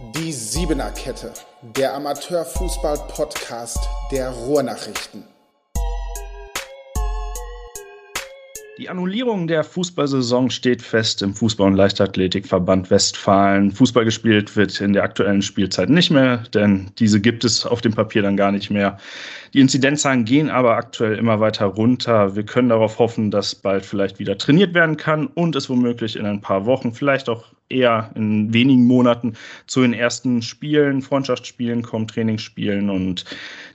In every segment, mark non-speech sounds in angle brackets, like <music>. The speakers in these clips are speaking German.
Die Siebener Kette, der Amateurfußball-Podcast der Ruhrnachrichten. Die Annullierung der Fußballsaison steht fest im Fußball- und Leichtathletikverband Westfalen. Fußball gespielt wird in der aktuellen Spielzeit nicht mehr, denn diese gibt es auf dem Papier dann gar nicht mehr. Die Inzidenzzahlen gehen aber aktuell immer weiter runter. Wir können darauf hoffen, dass bald vielleicht wieder trainiert werden kann und es womöglich in ein paar Wochen, vielleicht auch eher in wenigen Monaten zu den ersten Spielen, Freundschaftsspielen kommt, Trainingsspielen und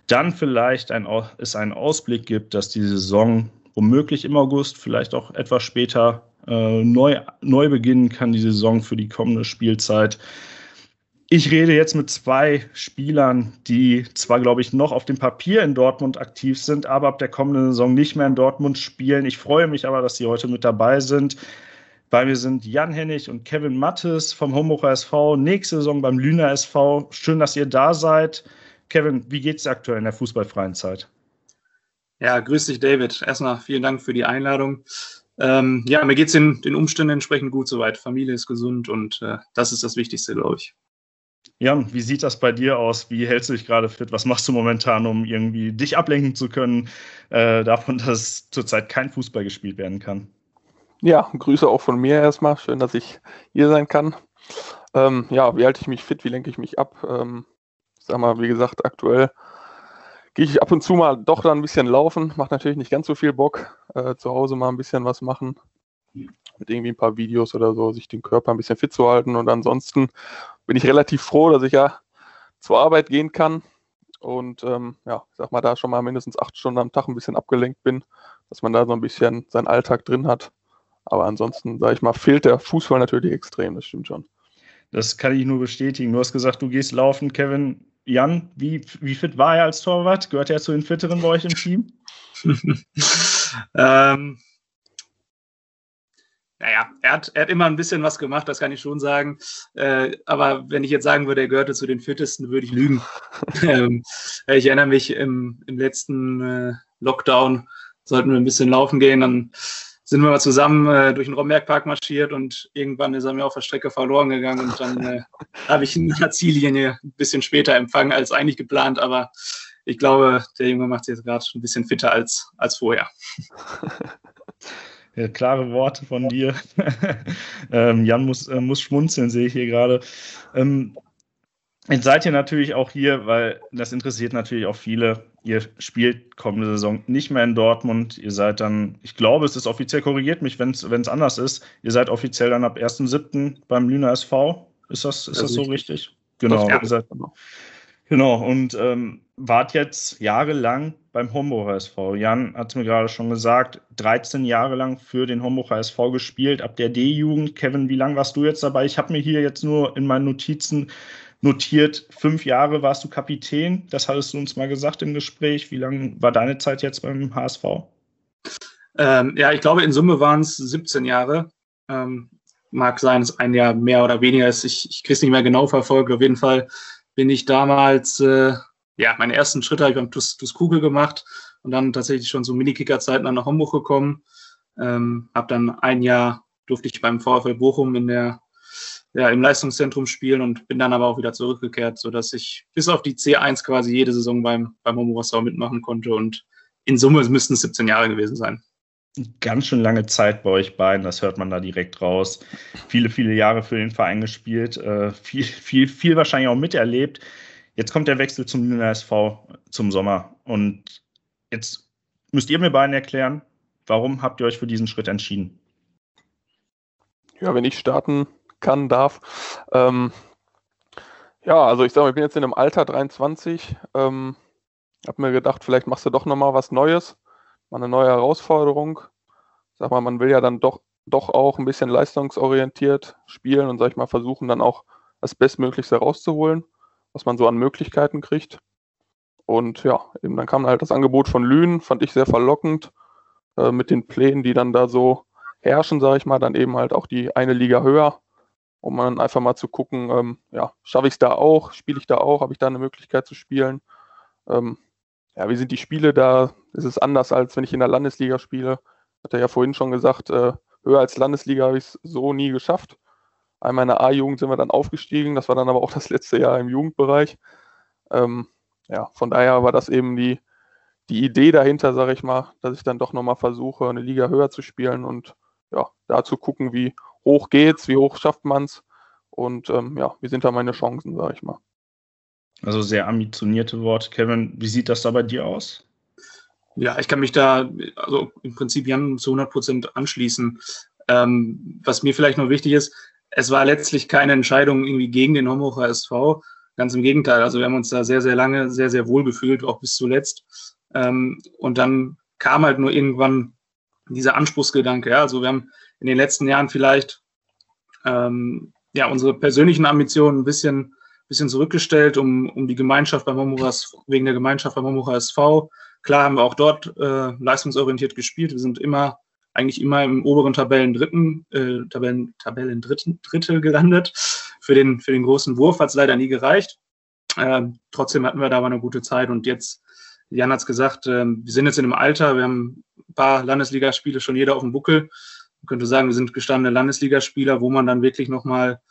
dann vielleicht ein, es einen Ausblick gibt, dass die Saison womöglich im August, vielleicht auch etwas später äh, neu, neu beginnen kann, die Saison für die kommende Spielzeit. Ich rede jetzt mit zwei Spielern, die zwar, glaube ich, noch auf dem Papier in Dortmund aktiv sind, aber ab der kommenden Saison nicht mehr in Dortmund spielen. Ich freue mich aber, dass sie heute mit dabei sind. Bei mir sind Jan Hennig und Kevin Mattes vom Homburger SV, nächste Saison beim Lüner SV. Schön, dass ihr da seid. Kevin, wie geht es aktuell in der fußballfreien Zeit? Ja, grüß dich, David. Erstmal vielen Dank für die Einladung. Ähm, ja, mir geht es den, den Umständen entsprechend gut soweit. Familie ist gesund und äh, das ist das Wichtigste, glaube ich. Jan, wie sieht das bei dir aus? Wie hältst du dich gerade fit? Was machst du momentan, um irgendwie dich ablenken zu können äh, davon, dass zurzeit kein Fußball gespielt werden kann? Ja, Grüße auch von mir erstmal. Schön, dass ich hier sein kann. Ähm, ja, wie halte ich mich fit? Wie lenke ich mich ab? Ähm, sag mal, wie gesagt, aktuell gehe ich ab und zu mal doch dann ein bisschen laufen. Macht natürlich nicht ganz so viel Bock. Äh, zu Hause mal ein bisschen was machen. Mit irgendwie ein paar Videos oder so, sich den Körper ein bisschen fit zu halten. Und ansonsten bin ich relativ froh, dass ich ja zur Arbeit gehen kann. Und ähm, ja, ich sag mal, da schon mal mindestens acht Stunden am Tag ein bisschen abgelenkt bin, dass man da so ein bisschen seinen Alltag drin hat. Aber ansonsten, sage ich mal, fehlt der Fußball natürlich extrem, das stimmt schon. Das kann ich nur bestätigen. Du hast gesagt, du gehst laufen, Kevin. Jan, wie, wie fit war er als Torwart? Gehört er zu den Fitteren bei euch im Team? <laughs> ähm, naja, er hat, er hat immer ein bisschen was gemacht, das kann ich schon sagen. Äh, aber wenn ich jetzt sagen würde, er gehörte zu den Fittesten, würde ich lügen. <laughs> ähm, ich erinnere mich im, im letzten äh, Lockdown, sollten wir ein bisschen laufen gehen, dann sind wir mal zusammen äh, durch den Rombergpark marschiert und irgendwann ist er mir auf der Strecke verloren gegangen und dann äh, <laughs> habe ich ihn in der Ziellinie ein bisschen später empfangen als eigentlich geplant, aber ich glaube, der Junge macht sich jetzt gerade ein bisschen fitter als, als vorher. <laughs> Ja, klare Worte von dir. <laughs> ähm, Jan muss, äh, muss schmunzeln, sehe ich hier gerade. Ähm, Jetzt seid ihr natürlich auch hier, weil das interessiert natürlich auch viele. Ihr spielt kommende Saison nicht mehr in Dortmund. Ihr seid dann, ich glaube, es ist offiziell, korrigiert mich, wenn es anders ist. Ihr seid offiziell dann ab 1.7. beim Lüner SV. Ist das, ist das so richtig? Genau. Ja. Seid, genau. Und ähm, wart jetzt jahrelang beim Homburger SV. Jan hat es mir gerade schon gesagt, 13 Jahre lang für den Homburger SV gespielt, ab der D-Jugend. Kevin, wie lange warst du jetzt dabei? Ich habe mir hier jetzt nur in meinen Notizen notiert, fünf Jahre warst du Kapitän. Das hattest du uns mal gesagt im Gespräch. Wie lange war deine Zeit jetzt beim HSV? Ähm, ja, ich glaube, in Summe waren es 17 Jahre. Ähm, mag sein, dass ein Jahr mehr oder weniger ist. Ich, ich kriege es nicht mehr genau verfolgt. Auf jeden Fall bin ich damals, äh, ja, meine ersten Schritte habe ich beim TUS, TUS Kugel gemacht und dann tatsächlich schon so Minikicker-Zeiten nach Hamburg gekommen. Ähm, habe dann ein Jahr durfte ich beim VfL Bochum in der ja, im Leistungszentrum spielen und bin dann aber auch wieder zurückgekehrt, sodass ich bis auf die C1 quasi jede Saison beim, beim Homo mitmachen konnte und in Summe müssten es 17 Jahre gewesen sein. Ganz schön lange Zeit bei euch beiden, das hört man da direkt raus. Viele, viele Jahre für den Verein gespielt, äh, viel, viel, viel wahrscheinlich auch miterlebt. Jetzt kommt der Wechsel zum Lüner SV zum Sommer und jetzt müsst ihr mir beiden erklären, warum habt ihr euch für diesen Schritt entschieden? Ja, wenn ich starten kann, darf. Ähm, ja, also ich sage mal, ich bin jetzt in einem Alter 23. Ähm, habe mir gedacht, vielleicht machst du doch nochmal was Neues, mal eine neue Herausforderung. Sag mal, man will ja dann doch, doch auch ein bisschen leistungsorientiert spielen und sag ich mal, versuchen dann auch das Bestmöglichste rauszuholen, was man so an Möglichkeiten kriegt. Und ja, eben dann kam halt das Angebot von Lünen, fand ich sehr verlockend, äh, mit den Plänen, die dann da so herrschen, sage ich mal, dann eben halt auch die eine Liga höher um dann einfach mal zu gucken, ähm, ja, schaffe ich es da auch, spiele ich da auch, habe ich da eine Möglichkeit zu spielen. Ähm, ja, wie sind die Spiele da? Ist es anders, als wenn ich in der Landesliga spiele? Hat er ja vorhin schon gesagt, äh, höher als Landesliga habe ich es so nie geschafft. Einmal in der A-Jugend sind wir dann aufgestiegen, das war dann aber auch das letzte Jahr im Jugendbereich. Ähm, ja, von daher war das eben die, die Idee dahinter, sage ich mal, dass ich dann doch nochmal versuche, eine Liga höher zu spielen und ja, da zu gucken, wie hoch geht's, wie hoch schafft man's und ähm, ja, wie sind da meine Chancen, sage ich mal. Also sehr ambitionierte Worte. Kevin, wie sieht das da bei dir aus? Ja, ich kann mich da also im Prinzip Jan zu 100 Prozent anschließen. Ähm, was mir vielleicht noch wichtig ist, es war letztlich keine Entscheidung irgendwie gegen den Homburger SV. Ganz im Gegenteil. Also wir haben uns da sehr, sehr lange sehr, sehr wohl gefühlt, auch bis zuletzt. Ähm, und dann kam halt nur irgendwann dieser Anspruchsgedanke. Ja? Also wir haben in den letzten Jahren vielleicht ähm, ja unsere persönlichen Ambitionen ein bisschen, bisschen zurückgestellt, um, um die Gemeinschaft beim Homoras, wegen der Gemeinschaft beim Homura SV. Klar haben wir auch dort äh, leistungsorientiert gespielt. Wir sind immer eigentlich immer im oberen Tabellen dritten, äh, Tabellen, Tabellen dritten, Drittel gelandet. Für den, für den großen Wurf hat es leider nie gereicht. Ähm, trotzdem hatten wir da aber eine gute Zeit und jetzt, Jan hat es gesagt, äh, wir sind jetzt in einem Alter, wir haben ein paar Landesligaspiele schon jeder auf dem Buckel. Man könnte sagen, wir sind gestandene Landesligaspieler, wo man dann wirklich nochmal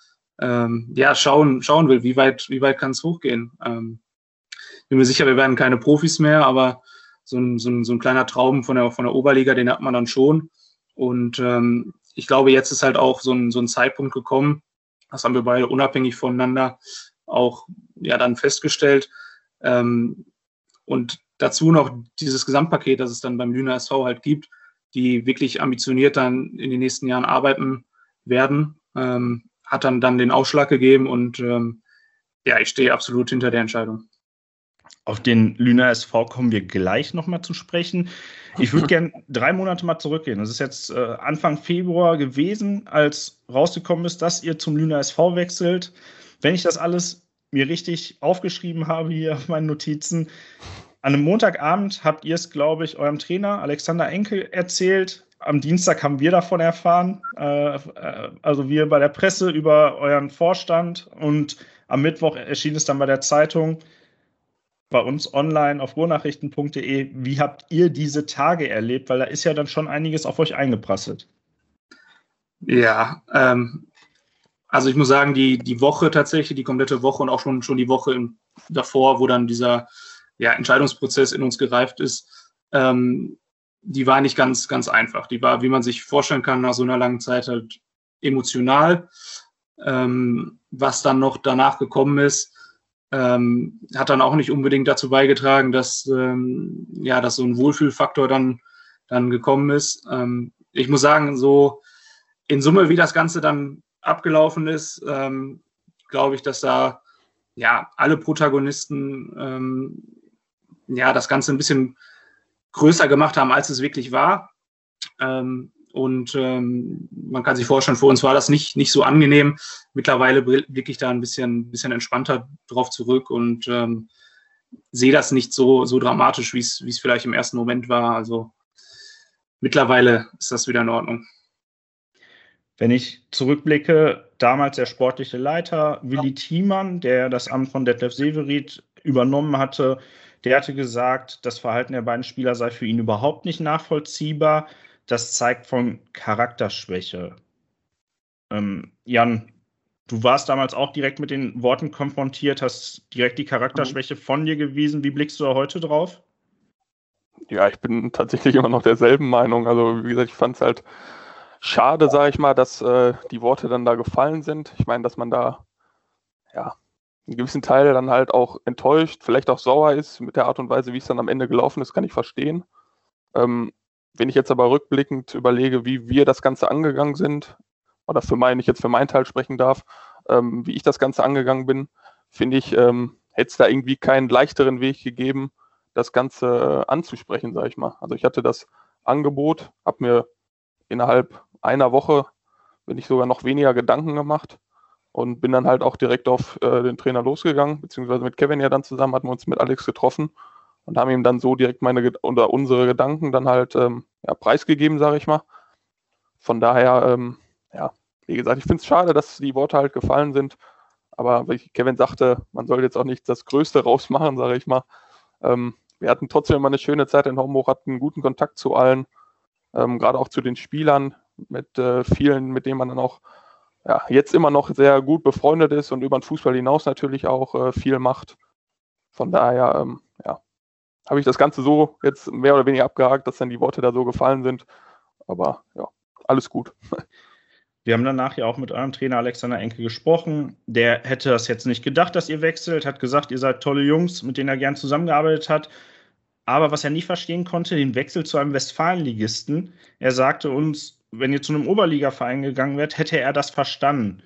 ähm, ja, schauen, schauen will, wie weit, wie weit kann es hochgehen. Ähm, bin mir sicher, wir werden keine Profis mehr, aber so ein, so ein, so ein kleiner Traum von der, von der Oberliga, den hat man dann schon. Und ähm, ich glaube, jetzt ist halt auch so ein, so ein Zeitpunkt gekommen, das haben wir beide unabhängig voneinander auch ja dann festgestellt. Ähm, und dazu noch dieses Gesamtpaket, das es dann beim Lüner SV halt gibt, die wirklich ambitioniert dann in den nächsten Jahren arbeiten werden, ähm, hat dann, dann den Ausschlag gegeben und ähm, ja, ich stehe absolut hinter der Entscheidung. Auf den Lüner SV kommen wir gleich nochmal zu sprechen. Ich würde <laughs> gerne drei Monate mal zurückgehen. Das ist jetzt äh, Anfang Februar gewesen, als rausgekommen ist, dass ihr zum Lüner SV wechselt. Wenn ich das alles mir richtig aufgeschrieben habe hier auf meinen Notizen, an einem Montagabend habt ihr es, glaube ich, eurem Trainer Alexander Enkel erzählt. Am Dienstag haben wir davon erfahren, äh, äh also wir bei der Presse über euren Vorstand und am Mittwoch erschien es dann bei der Zeitung bei uns online auf ruhrnachrichten.de. Wie habt ihr diese Tage erlebt? Weil da ist ja dann schon einiges auf euch eingeprasselt. Ja, ähm, also ich muss sagen, die, die Woche tatsächlich, die komplette Woche und auch schon, schon die Woche davor, wo dann dieser ja, Entscheidungsprozess in uns gereift ist, ähm, die war nicht ganz, ganz einfach. Die war, wie man sich vorstellen kann, nach so einer langen Zeit halt emotional. Ähm, was dann noch danach gekommen ist, ähm, hat dann auch nicht unbedingt dazu beigetragen, dass, ähm, ja, dass so ein Wohlfühlfaktor dann, dann gekommen ist. Ähm, ich muss sagen, so in Summe, wie das Ganze dann abgelaufen ist, ähm, glaube ich, dass da ja alle Protagonisten ja das Ganze ein bisschen größer gemacht haben, als es wirklich war. Ähm, und ähm, man kann sich vorstellen, für uns war das nicht, nicht so angenehm. Mittlerweile blicke ich da ein bisschen, bisschen entspannter drauf zurück und ähm, sehe das nicht so, so dramatisch, wie es vielleicht im ersten Moment war. Also mittlerweile ist das wieder in Ordnung. Wenn ich zurückblicke, damals der sportliche Leiter Willi Thiemann, der das Amt von Detlef Severit übernommen hatte, der hatte gesagt, das Verhalten der beiden Spieler sei für ihn überhaupt nicht nachvollziehbar das zeigt von Charakterschwäche. Ähm, Jan, du warst damals auch direkt mit den Worten konfrontiert, hast direkt die Charakterschwäche von dir gewiesen. Wie blickst du da heute drauf? Ja, ich bin <laughs> tatsächlich immer noch derselben Meinung. Also, wie gesagt, ich fand es halt schade, sage ich mal, dass äh, die Worte dann da gefallen sind. Ich meine, dass man da, ja, einen gewissen Teil dann halt auch enttäuscht, vielleicht auch sauer ist mit der Art und Weise, wie es dann am Ende gelaufen ist, kann ich verstehen. Ähm, wenn ich jetzt aber rückblickend überlege, wie wir das Ganze angegangen sind, oder für mein, ich jetzt für meinen Teil sprechen darf, ähm, wie ich das Ganze angegangen bin, finde ich, ähm, hätte es da irgendwie keinen leichteren Weg gegeben, das Ganze äh, anzusprechen, sage ich mal. Also ich hatte das Angebot, habe mir innerhalb einer Woche, wenn ich sogar noch weniger Gedanken gemacht und bin dann halt auch direkt auf äh, den Trainer losgegangen, beziehungsweise mit Kevin ja dann zusammen hatten wir uns mit Alex getroffen und haben ihm dann so direkt meine oder unsere Gedanken dann halt ähm, ja, preisgegeben, sage ich mal. Von daher, ähm, ja, wie gesagt, ich finde es schade, dass die Worte halt gefallen sind. Aber wie Kevin sagte, man soll jetzt auch nicht das Größte <laughs> rausmachen, sage ich mal. Ähm, wir hatten trotzdem immer eine schöne Zeit in Homburg, hatten einen guten Kontakt zu allen, ähm, gerade auch zu den Spielern, mit äh, vielen, mit denen man dann auch ja, jetzt immer noch sehr gut befreundet ist und über den Fußball hinaus natürlich auch äh, viel macht. Von daher, ähm, ja, habe ich das Ganze so jetzt mehr oder weniger abgehakt, dass dann die Worte da so gefallen sind. Aber ja, alles gut. <laughs> Wir haben danach ja auch mit eurem Trainer Alexander Enke gesprochen. Der hätte das jetzt nicht gedacht, dass ihr wechselt, hat gesagt, ihr seid tolle Jungs, mit denen er gern zusammengearbeitet hat. Aber was er nicht verstehen konnte, den Wechsel zu einem Westfalenligisten. Er sagte uns, wenn ihr zu einem Oberligaverein gegangen wärt, hätte er das verstanden.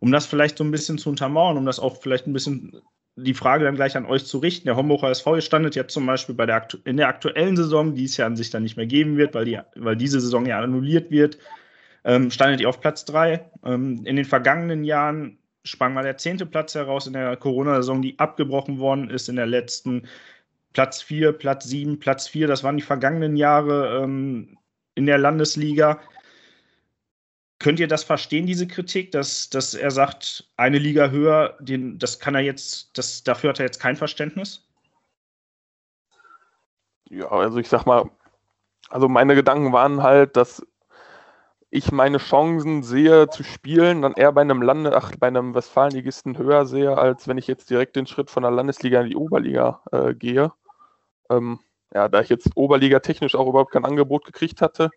Um das vielleicht so ein bisschen zu untermauern, um das auch vielleicht ein bisschen die Frage dann gleich an euch zu richten. Der Homburger SV standet jetzt zum Beispiel bei der in der aktuellen Saison, die es ja an sich dann nicht mehr geben wird, weil, die, weil diese Saison ja annulliert wird, ähm, standet ihr auf Platz 3. Ähm, in den vergangenen Jahren sprang mal der zehnte Platz heraus in der Corona-Saison, die abgebrochen worden ist in der letzten. Platz 4, Platz 7, Platz 4, das waren die vergangenen Jahre ähm, in der Landesliga. Könnt ihr das verstehen, diese Kritik, dass, dass er sagt, eine Liga höher, den, das kann er jetzt, das, dafür hat er jetzt kein Verständnis? Ja, also ich sag mal, also meine Gedanken waren halt, dass ich meine Chancen sehe zu spielen, dann eher bei einem Lande, ach, bei einem Westfalenligisten höher sehe, als wenn ich jetzt direkt den Schritt von der Landesliga in die Oberliga äh, gehe. Ähm, ja, da ich jetzt Oberliga technisch auch überhaupt kein Angebot gekriegt hatte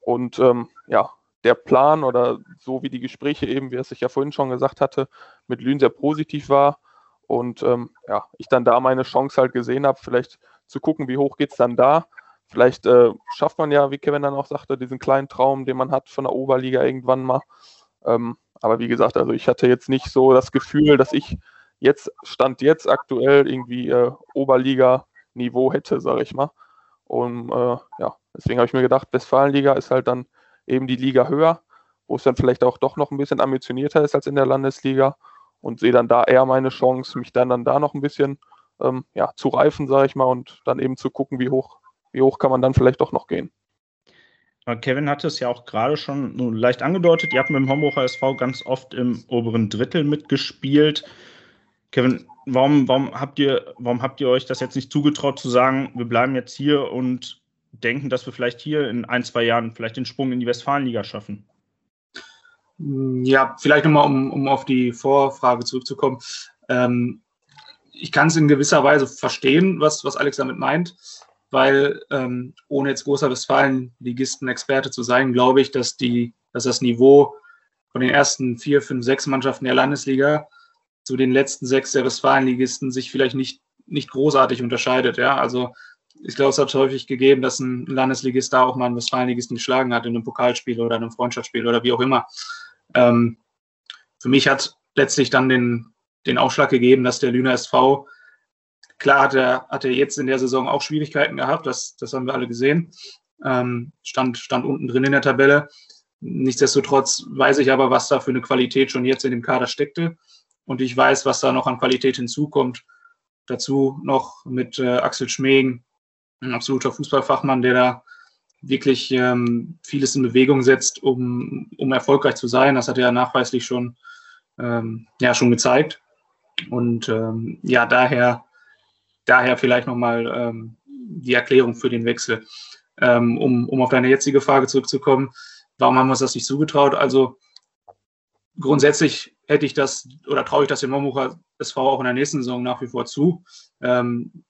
und ähm, ja, der Plan oder so wie die Gespräche eben, wie es ich ja vorhin schon gesagt hatte, mit Lünen sehr positiv war und ähm, ja, ich dann da meine Chance halt gesehen habe, vielleicht zu gucken, wie hoch geht es dann da. Vielleicht äh, schafft man ja, wie Kevin dann auch sagte, diesen kleinen Traum, den man hat von der Oberliga irgendwann mal. Ähm, aber wie gesagt, also ich hatte jetzt nicht so das Gefühl, dass ich jetzt, Stand jetzt aktuell irgendwie äh, Oberliga-Niveau hätte, sage ich mal. Und äh, ja, deswegen habe ich mir gedacht, Westfalenliga ist halt dann eben die Liga höher, wo es dann vielleicht auch doch noch ein bisschen ambitionierter ist als in der Landesliga und sehe dann da eher meine Chance, mich dann, dann da noch ein bisschen ähm, ja, zu reifen, sage ich mal, und dann eben zu gucken, wie hoch, wie hoch kann man dann vielleicht doch noch gehen. Kevin hatte es ja auch gerade schon leicht angedeutet. Ihr habt mit dem Homburger SV ganz oft im oberen Drittel mitgespielt. Kevin, warum, warum, habt ihr, warum habt ihr euch das jetzt nicht zugetraut zu sagen, wir bleiben jetzt hier und denken, dass wir vielleicht hier in ein, zwei Jahren vielleicht den Sprung in die Westfalenliga schaffen? Ja, vielleicht nochmal, um, um auf die Vorfrage zurückzukommen. Ähm, ich kann es in gewisser Weise verstehen, was, was Alex damit meint, weil ähm, ohne jetzt großer Westfalen-Ligisten-Experte zu sein, glaube ich, dass, die, dass das Niveau von den ersten vier, fünf, sechs Mannschaften der Landesliga zu den letzten sechs der Westfalen-Ligisten sich vielleicht nicht, nicht großartig unterscheidet. Ja? Also ich glaube, es hat häufig gegeben, dass ein Landesligist da auch mal einen Westfalenligisten geschlagen hat in einem Pokalspiel oder einem Freundschaftsspiel oder wie auch immer. Ähm, für mich hat letztlich dann den, den Aufschlag gegeben, dass der Lüner SV, klar hat er, hat er jetzt in der Saison auch Schwierigkeiten gehabt, das, das haben wir alle gesehen, ähm, stand, stand unten drin in der Tabelle. Nichtsdestotrotz weiß ich aber, was da für eine Qualität schon jetzt in dem Kader steckte. Und ich weiß, was da noch an Qualität hinzukommt. Dazu noch mit äh, Axel Schmegen, ein absoluter Fußballfachmann, der da wirklich ähm, vieles in Bewegung setzt, um, um erfolgreich zu sein. Das hat er nachweislich schon, ähm, ja, schon gezeigt. Und ähm, ja, daher, daher vielleicht nochmal ähm, die Erklärung für den Wechsel. Ähm, um, um auf deine jetzige Frage zurückzukommen, warum haben wir uns das nicht zugetraut? Also grundsätzlich hätte ich das oder traue ich das dem Mombucher SV auch in der nächsten Saison nach wie vor zu. Ähm,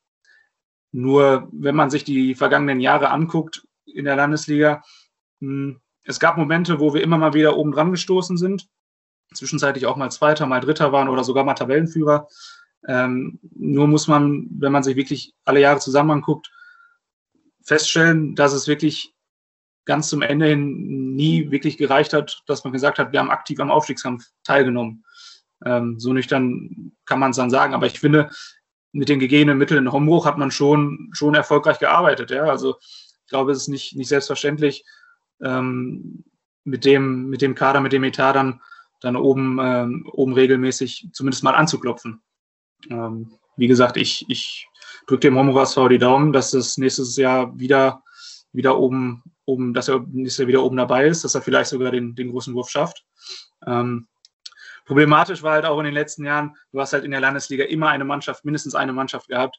nur wenn man sich die vergangenen Jahre anguckt in der Landesliga, hm, es gab Momente, wo wir immer mal wieder oben dran gestoßen sind, zwischenzeitlich auch mal Zweiter, mal Dritter waren oder sogar mal Tabellenführer. Ähm, nur muss man, wenn man sich wirklich alle Jahre zusammen anguckt, feststellen, dass es wirklich ganz zum Ende hin nie wirklich gereicht hat, dass man gesagt hat, wir haben aktiv am Aufstiegskampf teilgenommen. Ähm, so nüchtern kann man es dann sagen. Aber ich finde, mit den gegebenen Mitteln in Hombruch hat man schon, schon erfolgreich gearbeitet. Ja? Also ich glaube, es ist nicht, nicht selbstverständlich, ähm, mit, dem, mit dem Kader, mit dem Etat dann, dann oben, ähm, oben regelmäßig zumindest mal anzuklopfen. Ähm, wie gesagt, ich, ich drücke dem Hombruch SV die Daumen, dass es nächstes Jahr wieder, wieder oben, oben, dass er nächstes Jahr wieder oben dabei ist, dass er vielleicht sogar den, den großen Wurf schafft. Ähm, Problematisch war halt auch in den letzten Jahren, du hast halt in der Landesliga immer eine Mannschaft, mindestens eine Mannschaft gehabt,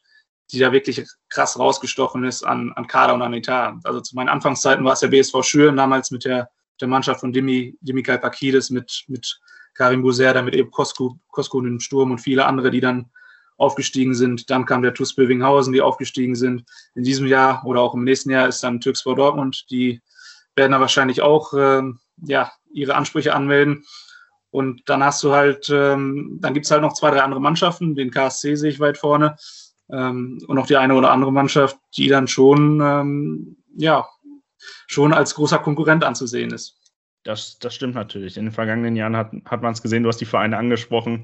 die da wirklich krass rausgestochen ist an, an Kader und an Etat. Also zu meinen Anfangszeiten war es der BSV Schüren damals mit der, der Mannschaft von Dimi, Dimi Kalpakidis mit, mit Karim Bouzer, mit eben Kosko, Kosko den Sturm und viele andere, die dann aufgestiegen sind. Dann kam der TuS Bövinghausen, die aufgestiegen sind. In diesem Jahr oder auch im nächsten Jahr ist dann Türkspor Dortmund. Die werden da wahrscheinlich auch ähm, ja, ihre Ansprüche anmelden. Und dann hast du halt, ähm, dann gibt es halt noch zwei, drei andere Mannschaften. Den KSC sehe ich weit vorne. Ähm, und noch die eine oder andere Mannschaft, die dann schon, ähm, ja, schon als großer Konkurrent anzusehen ist. Das, das stimmt natürlich. In den vergangenen Jahren hat, hat man es gesehen, du hast die Vereine angesprochen.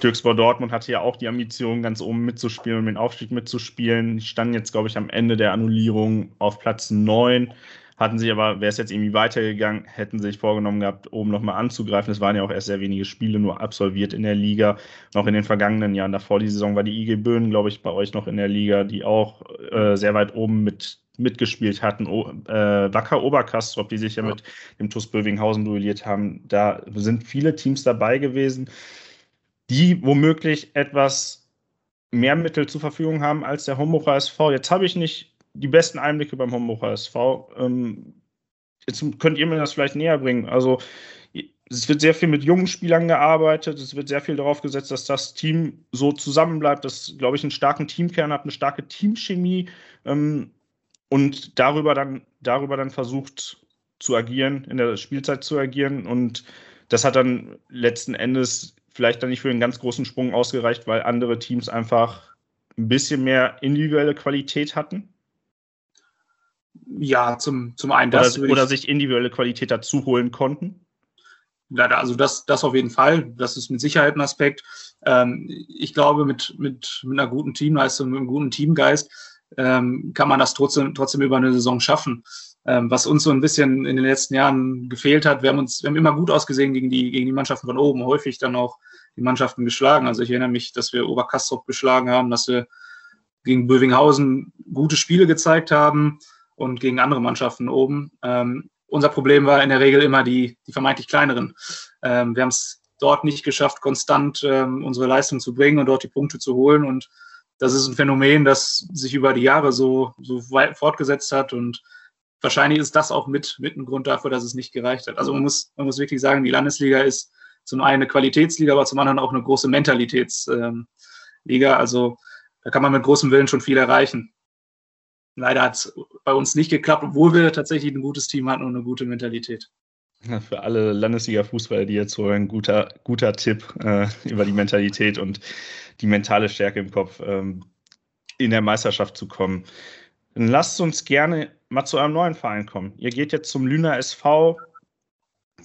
Türkspor Dortmund hatte ja auch die Ambition, ganz oben mitzuspielen und den Aufstieg mitzuspielen. Die standen jetzt, glaube ich, am Ende der Annullierung auf Platz 9. Hatten sich aber, wäre es jetzt irgendwie weitergegangen, hätten sich vorgenommen gehabt, oben nochmal anzugreifen. Es waren ja auch erst sehr wenige Spiele nur absolviert in der Liga. Noch in den vergangenen Jahren davor die Saison war die IG Böhnen, glaube ich, bei euch noch in der Liga, die auch äh, sehr weit oben mit mitgespielt hatten. O, äh, Wacker Oberkastrop, die sich ja, ja. mit dem TuS Bövinghausen duelliert haben. Da sind viele Teams dabei gewesen, die womöglich etwas mehr Mittel zur Verfügung haben als der Homburger SV. Jetzt habe ich nicht die besten Einblicke beim Homburger SV. Ähm, jetzt könnt ihr mir das vielleicht näher bringen. Also es wird sehr viel mit jungen Spielern gearbeitet. Es wird sehr viel darauf gesetzt, dass das Team so zusammenbleibt, dass, glaube ich, einen starken Teamkern hat, eine starke Teamchemie. Ähm, und darüber dann, darüber dann versucht zu agieren, in der Spielzeit zu agieren. Und das hat dann letzten Endes vielleicht dann nicht für einen ganz großen Sprung ausgereicht, weil andere Teams einfach ein bisschen mehr individuelle Qualität hatten. Ja, zum, zum einen das. Oder, oder sich individuelle Qualität dazu holen konnten. Also das, das auf jeden Fall. Das ist mit Sicherheit ein Aspekt. Ähm, ich glaube, mit, mit, mit einer guten Teamleistung, mit einem guten Teamgeist ähm, kann man das trotzdem, trotzdem über eine Saison schaffen. Ähm, was uns so ein bisschen in den letzten Jahren gefehlt hat, wir haben uns, wir haben immer gut ausgesehen gegen die, gegen die Mannschaften von oben, häufig dann auch die Mannschaften geschlagen. Also ich erinnere mich, dass wir Oberkastrop geschlagen haben, dass wir gegen Bövinghausen gute Spiele gezeigt haben und gegen andere Mannschaften oben. Ähm, unser Problem war in der Regel immer die, die vermeintlich kleineren. Ähm, wir haben es dort nicht geschafft, konstant ähm, unsere Leistung zu bringen und dort die Punkte zu holen. Und das ist ein Phänomen, das sich über die Jahre so, so fortgesetzt hat und wahrscheinlich ist das auch mit, mit ein Grund dafür, dass es nicht gereicht hat. Also man muss, man muss wirklich sagen, die Landesliga ist zum einen eine Qualitätsliga, aber zum anderen auch eine große Mentalitätsliga. Also da kann man mit großem Willen schon viel erreichen. Leider hat es bei uns nicht geklappt, obwohl wir tatsächlich ein gutes Team hatten und eine gute Mentalität. Für alle Landesliga-Fußballer, die jetzt hören, guter, guter Tipp äh, über die Mentalität und die mentale Stärke im Kopf, ähm, in der Meisterschaft zu kommen. Dann lasst uns gerne mal zu eurem neuen Verein kommen. Ihr geht jetzt zum Lüner SV,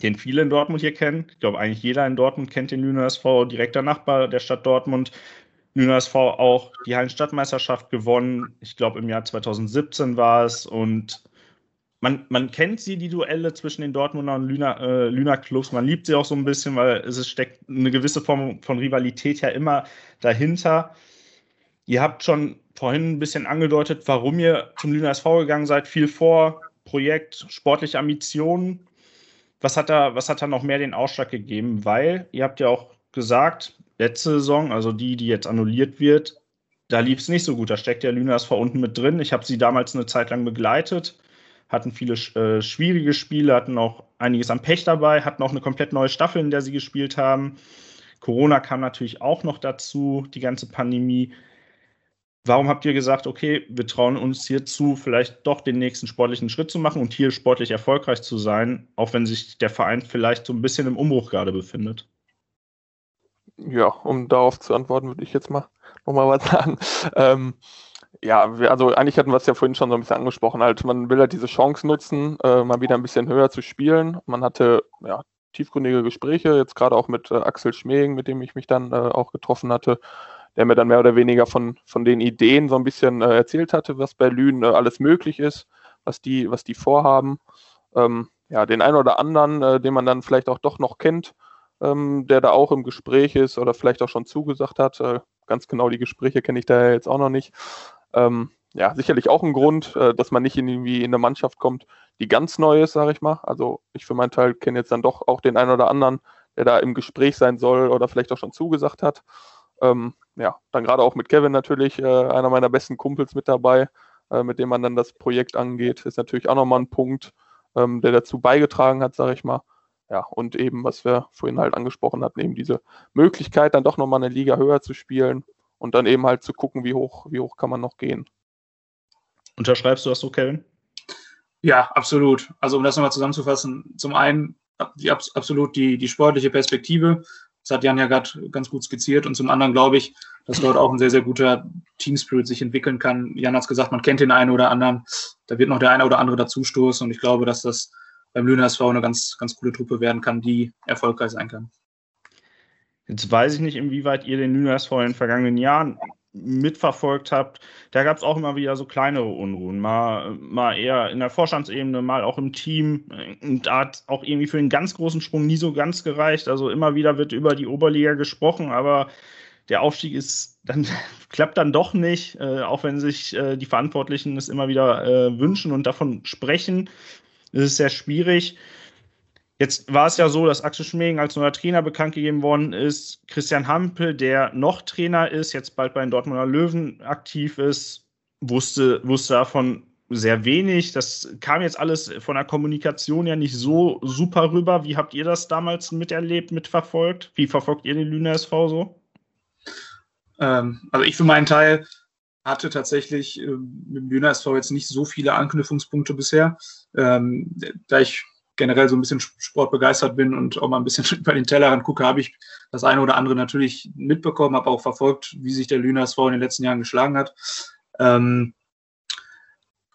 den viele in Dortmund hier kennen. Ich glaube, eigentlich jeder in Dortmund kennt den Lüner SV, direkter Nachbar der Stadt Dortmund. Lüner SV auch die Hallenstadtmeisterschaft gewonnen. Ich glaube, im Jahr 2017 war es und man, man kennt sie, die Duelle zwischen den Dortmunder und Lüner, äh, Clubs. Man liebt sie auch so ein bisschen, weil es steckt eine gewisse Form von Rivalität ja immer dahinter. Ihr habt schon vorhin ein bisschen angedeutet, warum ihr zum Lüner SV gegangen seid. Viel vor, Projekt, sportliche Ambitionen. Was hat da, was hat da noch mehr den Ausschlag gegeben? Weil ihr habt ja auch gesagt, letzte Saison, also die, die jetzt annulliert wird, da lief es nicht so gut. Da steckt ja Lüner SV unten mit drin. Ich habe sie damals eine Zeit lang begleitet hatten viele äh, schwierige Spiele, hatten auch einiges am Pech dabei, hatten auch eine komplett neue Staffel, in der sie gespielt haben. Corona kam natürlich auch noch dazu, die ganze Pandemie. Warum habt ihr gesagt, okay, wir trauen uns hierzu, vielleicht doch den nächsten sportlichen Schritt zu machen und hier sportlich erfolgreich zu sein, auch wenn sich der Verein vielleicht so ein bisschen im Umbruch gerade befindet? Ja, um darauf zu antworten, würde ich jetzt mal nochmal was sagen. Ähm, ja, wir, also eigentlich hatten wir es ja vorhin schon so ein bisschen angesprochen. Halt, man will halt diese Chance nutzen, äh, mal wieder ein bisschen höher zu spielen. Man hatte ja, tiefgründige Gespräche, jetzt gerade auch mit äh, Axel Schmeing, mit dem ich mich dann äh, auch getroffen hatte, der mir dann mehr oder weniger von, von den Ideen so ein bisschen äh, erzählt hatte, was bei Lünen äh, alles möglich ist, was die, was die vorhaben. Ähm, ja, den einen oder anderen, äh, den man dann vielleicht auch doch noch kennt, ähm, der da auch im Gespräch ist oder vielleicht auch schon zugesagt hat. ganz genau die Gespräche kenne ich da jetzt auch noch nicht. Ähm, ja, sicherlich auch ein Grund, äh, dass man nicht in, irgendwie in eine Mannschaft kommt, die ganz neu ist, sage ich mal. Also ich für meinen Teil kenne jetzt dann doch auch den einen oder anderen, der da im Gespräch sein soll oder vielleicht auch schon zugesagt hat. Ähm, ja, dann gerade auch mit Kevin natürlich, äh, einer meiner besten Kumpels mit dabei, äh, mit dem man dann das Projekt angeht, ist natürlich auch nochmal ein Punkt. ähm, der dazu beigetragen hat, sage ich mal. Ja, und eben, was wir vorhin halt angesprochen hatten, eben diese Möglichkeit, dann doch nochmal eine Liga höher zu spielen und dann eben halt zu gucken, wie hoch, wie hoch kann man noch gehen. Unterschreibst du das so, Kevin? Ja, absolut. Also um das nochmal zusammenzufassen, zum einen die, absolut die, die sportliche Perspektive, das hat Jan ja gerade ganz gut skizziert, und zum anderen glaube ich, dass dort auch ein sehr, sehr guter Teamspirit sich entwickeln kann. Jan hat es gesagt, man kennt den einen oder anderen, da wird noch der eine oder andere dazustoßen und ich glaube, dass das beim Lüner SV eine ganz, ganz coole Truppe werden kann, die erfolgreich sein kann. Jetzt weiß ich nicht, inwieweit ihr den SV in den vergangenen Jahren mitverfolgt habt, da gab es auch immer wieder so kleinere Unruhen. Mal, mal eher in der Vorstandsebene, mal auch im Team. Und da hat auch irgendwie für den ganz großen Sprung nie so ganz gereicht. Also immer wieder wird über die Oberliga gesprochen, aber der Aufstieg ist dann <laughs> klappt dann doch nicht, äh, auch wenn sich äh, die Verantwortlichen es immer wieder äh, wünschen und davon sprechen. Es ist sehr schwierig. Jetzt war es ja so, dass Axel Schmeling als neuer Trainer bekannt gegeben worden ist. Christian Hampel, der noch Trainer ist, jetzt bald bei den Dortmunder Löwen aktiv ist, wusste, wusste davon sehr wenig. Das kam jetzt alles von der Kommunikation ja nicht so super rüber. Wie habt ihr das damals miterlebt, mitverfolgt? Wie verfolgt ihr den Lüner SV so? Ähm, also ich für meinen Teil hatte tatsächlich äh, mit dem Lüner SV jetzt nicht so viele Anknüpfungspunkte bisher. Ähm, da ich generell so ein bisschen sportbegeistert bin und auch mal ein bisschen <laughs> über den Tellerrand gucke, habe ich das eine oder andere natürlich mitbekommen, habe auch verfolgt, wie sich der Lüner SV in den letzten Jahren geschlagen hat. Ähm,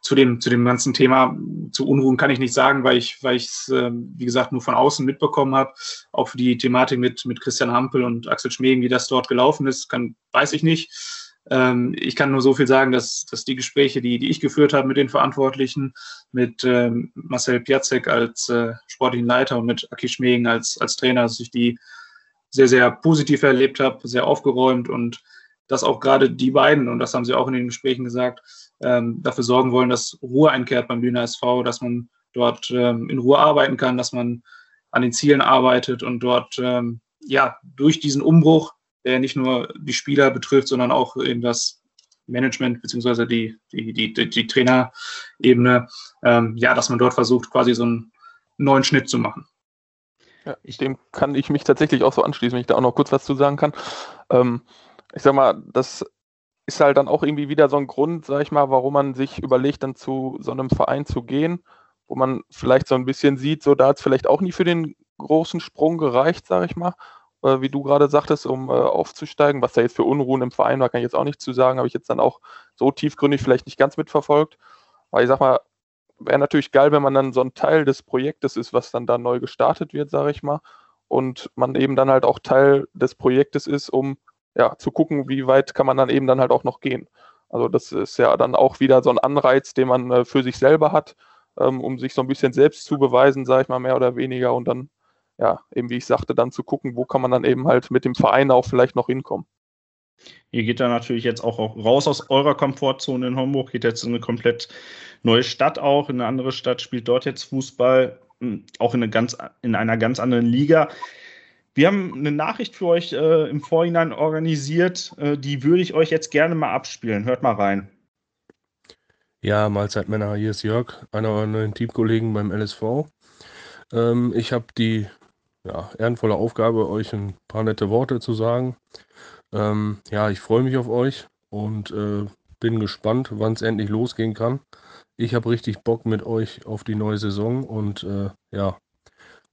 zu dem, zu dem ganzen Thema zu Unruhen kann ich nicht sagen, weil ich, weil es, äh, wie gesagt, nur von außen mitbekommen habe. Auch für die Thematik mit, mit Christian Hampel und Axel Schmegen, wie das dort gelaufen ist, kann, weiß ich nicht. Ähm, ich kann nur so viel sagen, dass, dass die Gespräche, die, die ich geführt habe mit den Verantwortlichen, mit ähm, Marcel Piatzek als äh, sportlichen Leiter und mit Aki Schmegen als, als Trainer, dass ich die sehr, sehr positiv erlebt habe, sehr aufgeräumt und dass auch gerade die beiden, und das haben sie auch in den Gesprächen gesagt, ähm, dafür sorgen wollen, dass Ruhe einkehrt beim Lüner SV, dass man dort ähm, in Ruhe arbeiten kann, dass man an den Zielen arbeitet und dort ähm, ja durch diesen Umbruch der nicht nur die Spieler betrifft, sondern auch eben das Management beziehungsweise die, die, die, die, die Trainerebene, ähm, ja, dass man dort versucht, quasi so einen neuen Schnitt zu machen. Ja, dem kann ich mich tatsächlich auch so anschließen, wenn ich da auch noch kurz was zu sagen kann. Ähm, ich sag mal, das ist halt dann auch irgendwie wieder so ein Grund, sag ich mal, warum man sich überlegt, dann zu so einem Verein zu gehen, wo man vielleicht so ein bisschen sieht, so da hat es vielleicht auch nie für den großen Sprung gereicht, sag ich mal äh, wie du gerade sagtest, um äh, aufzusteigen. Was da jetzt für Unruhen im Verein war, kann ich jetzt auch nicht zu sagen. Habe ich jetzt dann auch so tiefgründig vielleicht nicht ganz mitverfolgt. Aber ich sag mal, wäre natürlich geil, wenn man dann so ein Teil des Projektes ist, was dann da neu gestartet wird, sage ich mal. Und man eben dann halt auch Teil des Projektes ist, um ja, zu gucken, wie weit kann man dann eben dann halt auch noch gehen. Also das ist ja dann auch wieder so ein Anreiz, den man äh, für sich selber hat, ähm, um sich so ein bisschen selbst zu beweisen, sage ich mal, mehr oder weniger. Und dann ja, eben wie ich sagte, dann zu gucken, wo kann man dann eben halt mit dem Verein auch vielleicht noch hinkommen. Ihr geht da natürlich jetzt auch raus aus eurer Komfortzone in Homburg, geht jetzt in eine komplett neue Stadt auch, in eine andere Stadt, spielt dort jetzt Fußball, hm, auch in, eine ganz, in einer ganz anderen Liga. Wir haben eine Nachricht für euch äh, im Vorhinein organisiert, äh, die würde ich euch jetzt gerne mal abspielen. Hört mal rein. Ja, Mahlzeit Männer, hier ist Jörg, einer eurer neuen Teamkollegen beim LSV. Ähm, ich habe die ja, ehrenvolle Aufgabe, euch ein paar nette Worte zu sagen. Ähm, ja, ich freue mich auf euch und äh, bin gespannt, wann es endlich losgehen kann. Ich habe richtig Bock mit euch auf die neue Saison und äh, ja,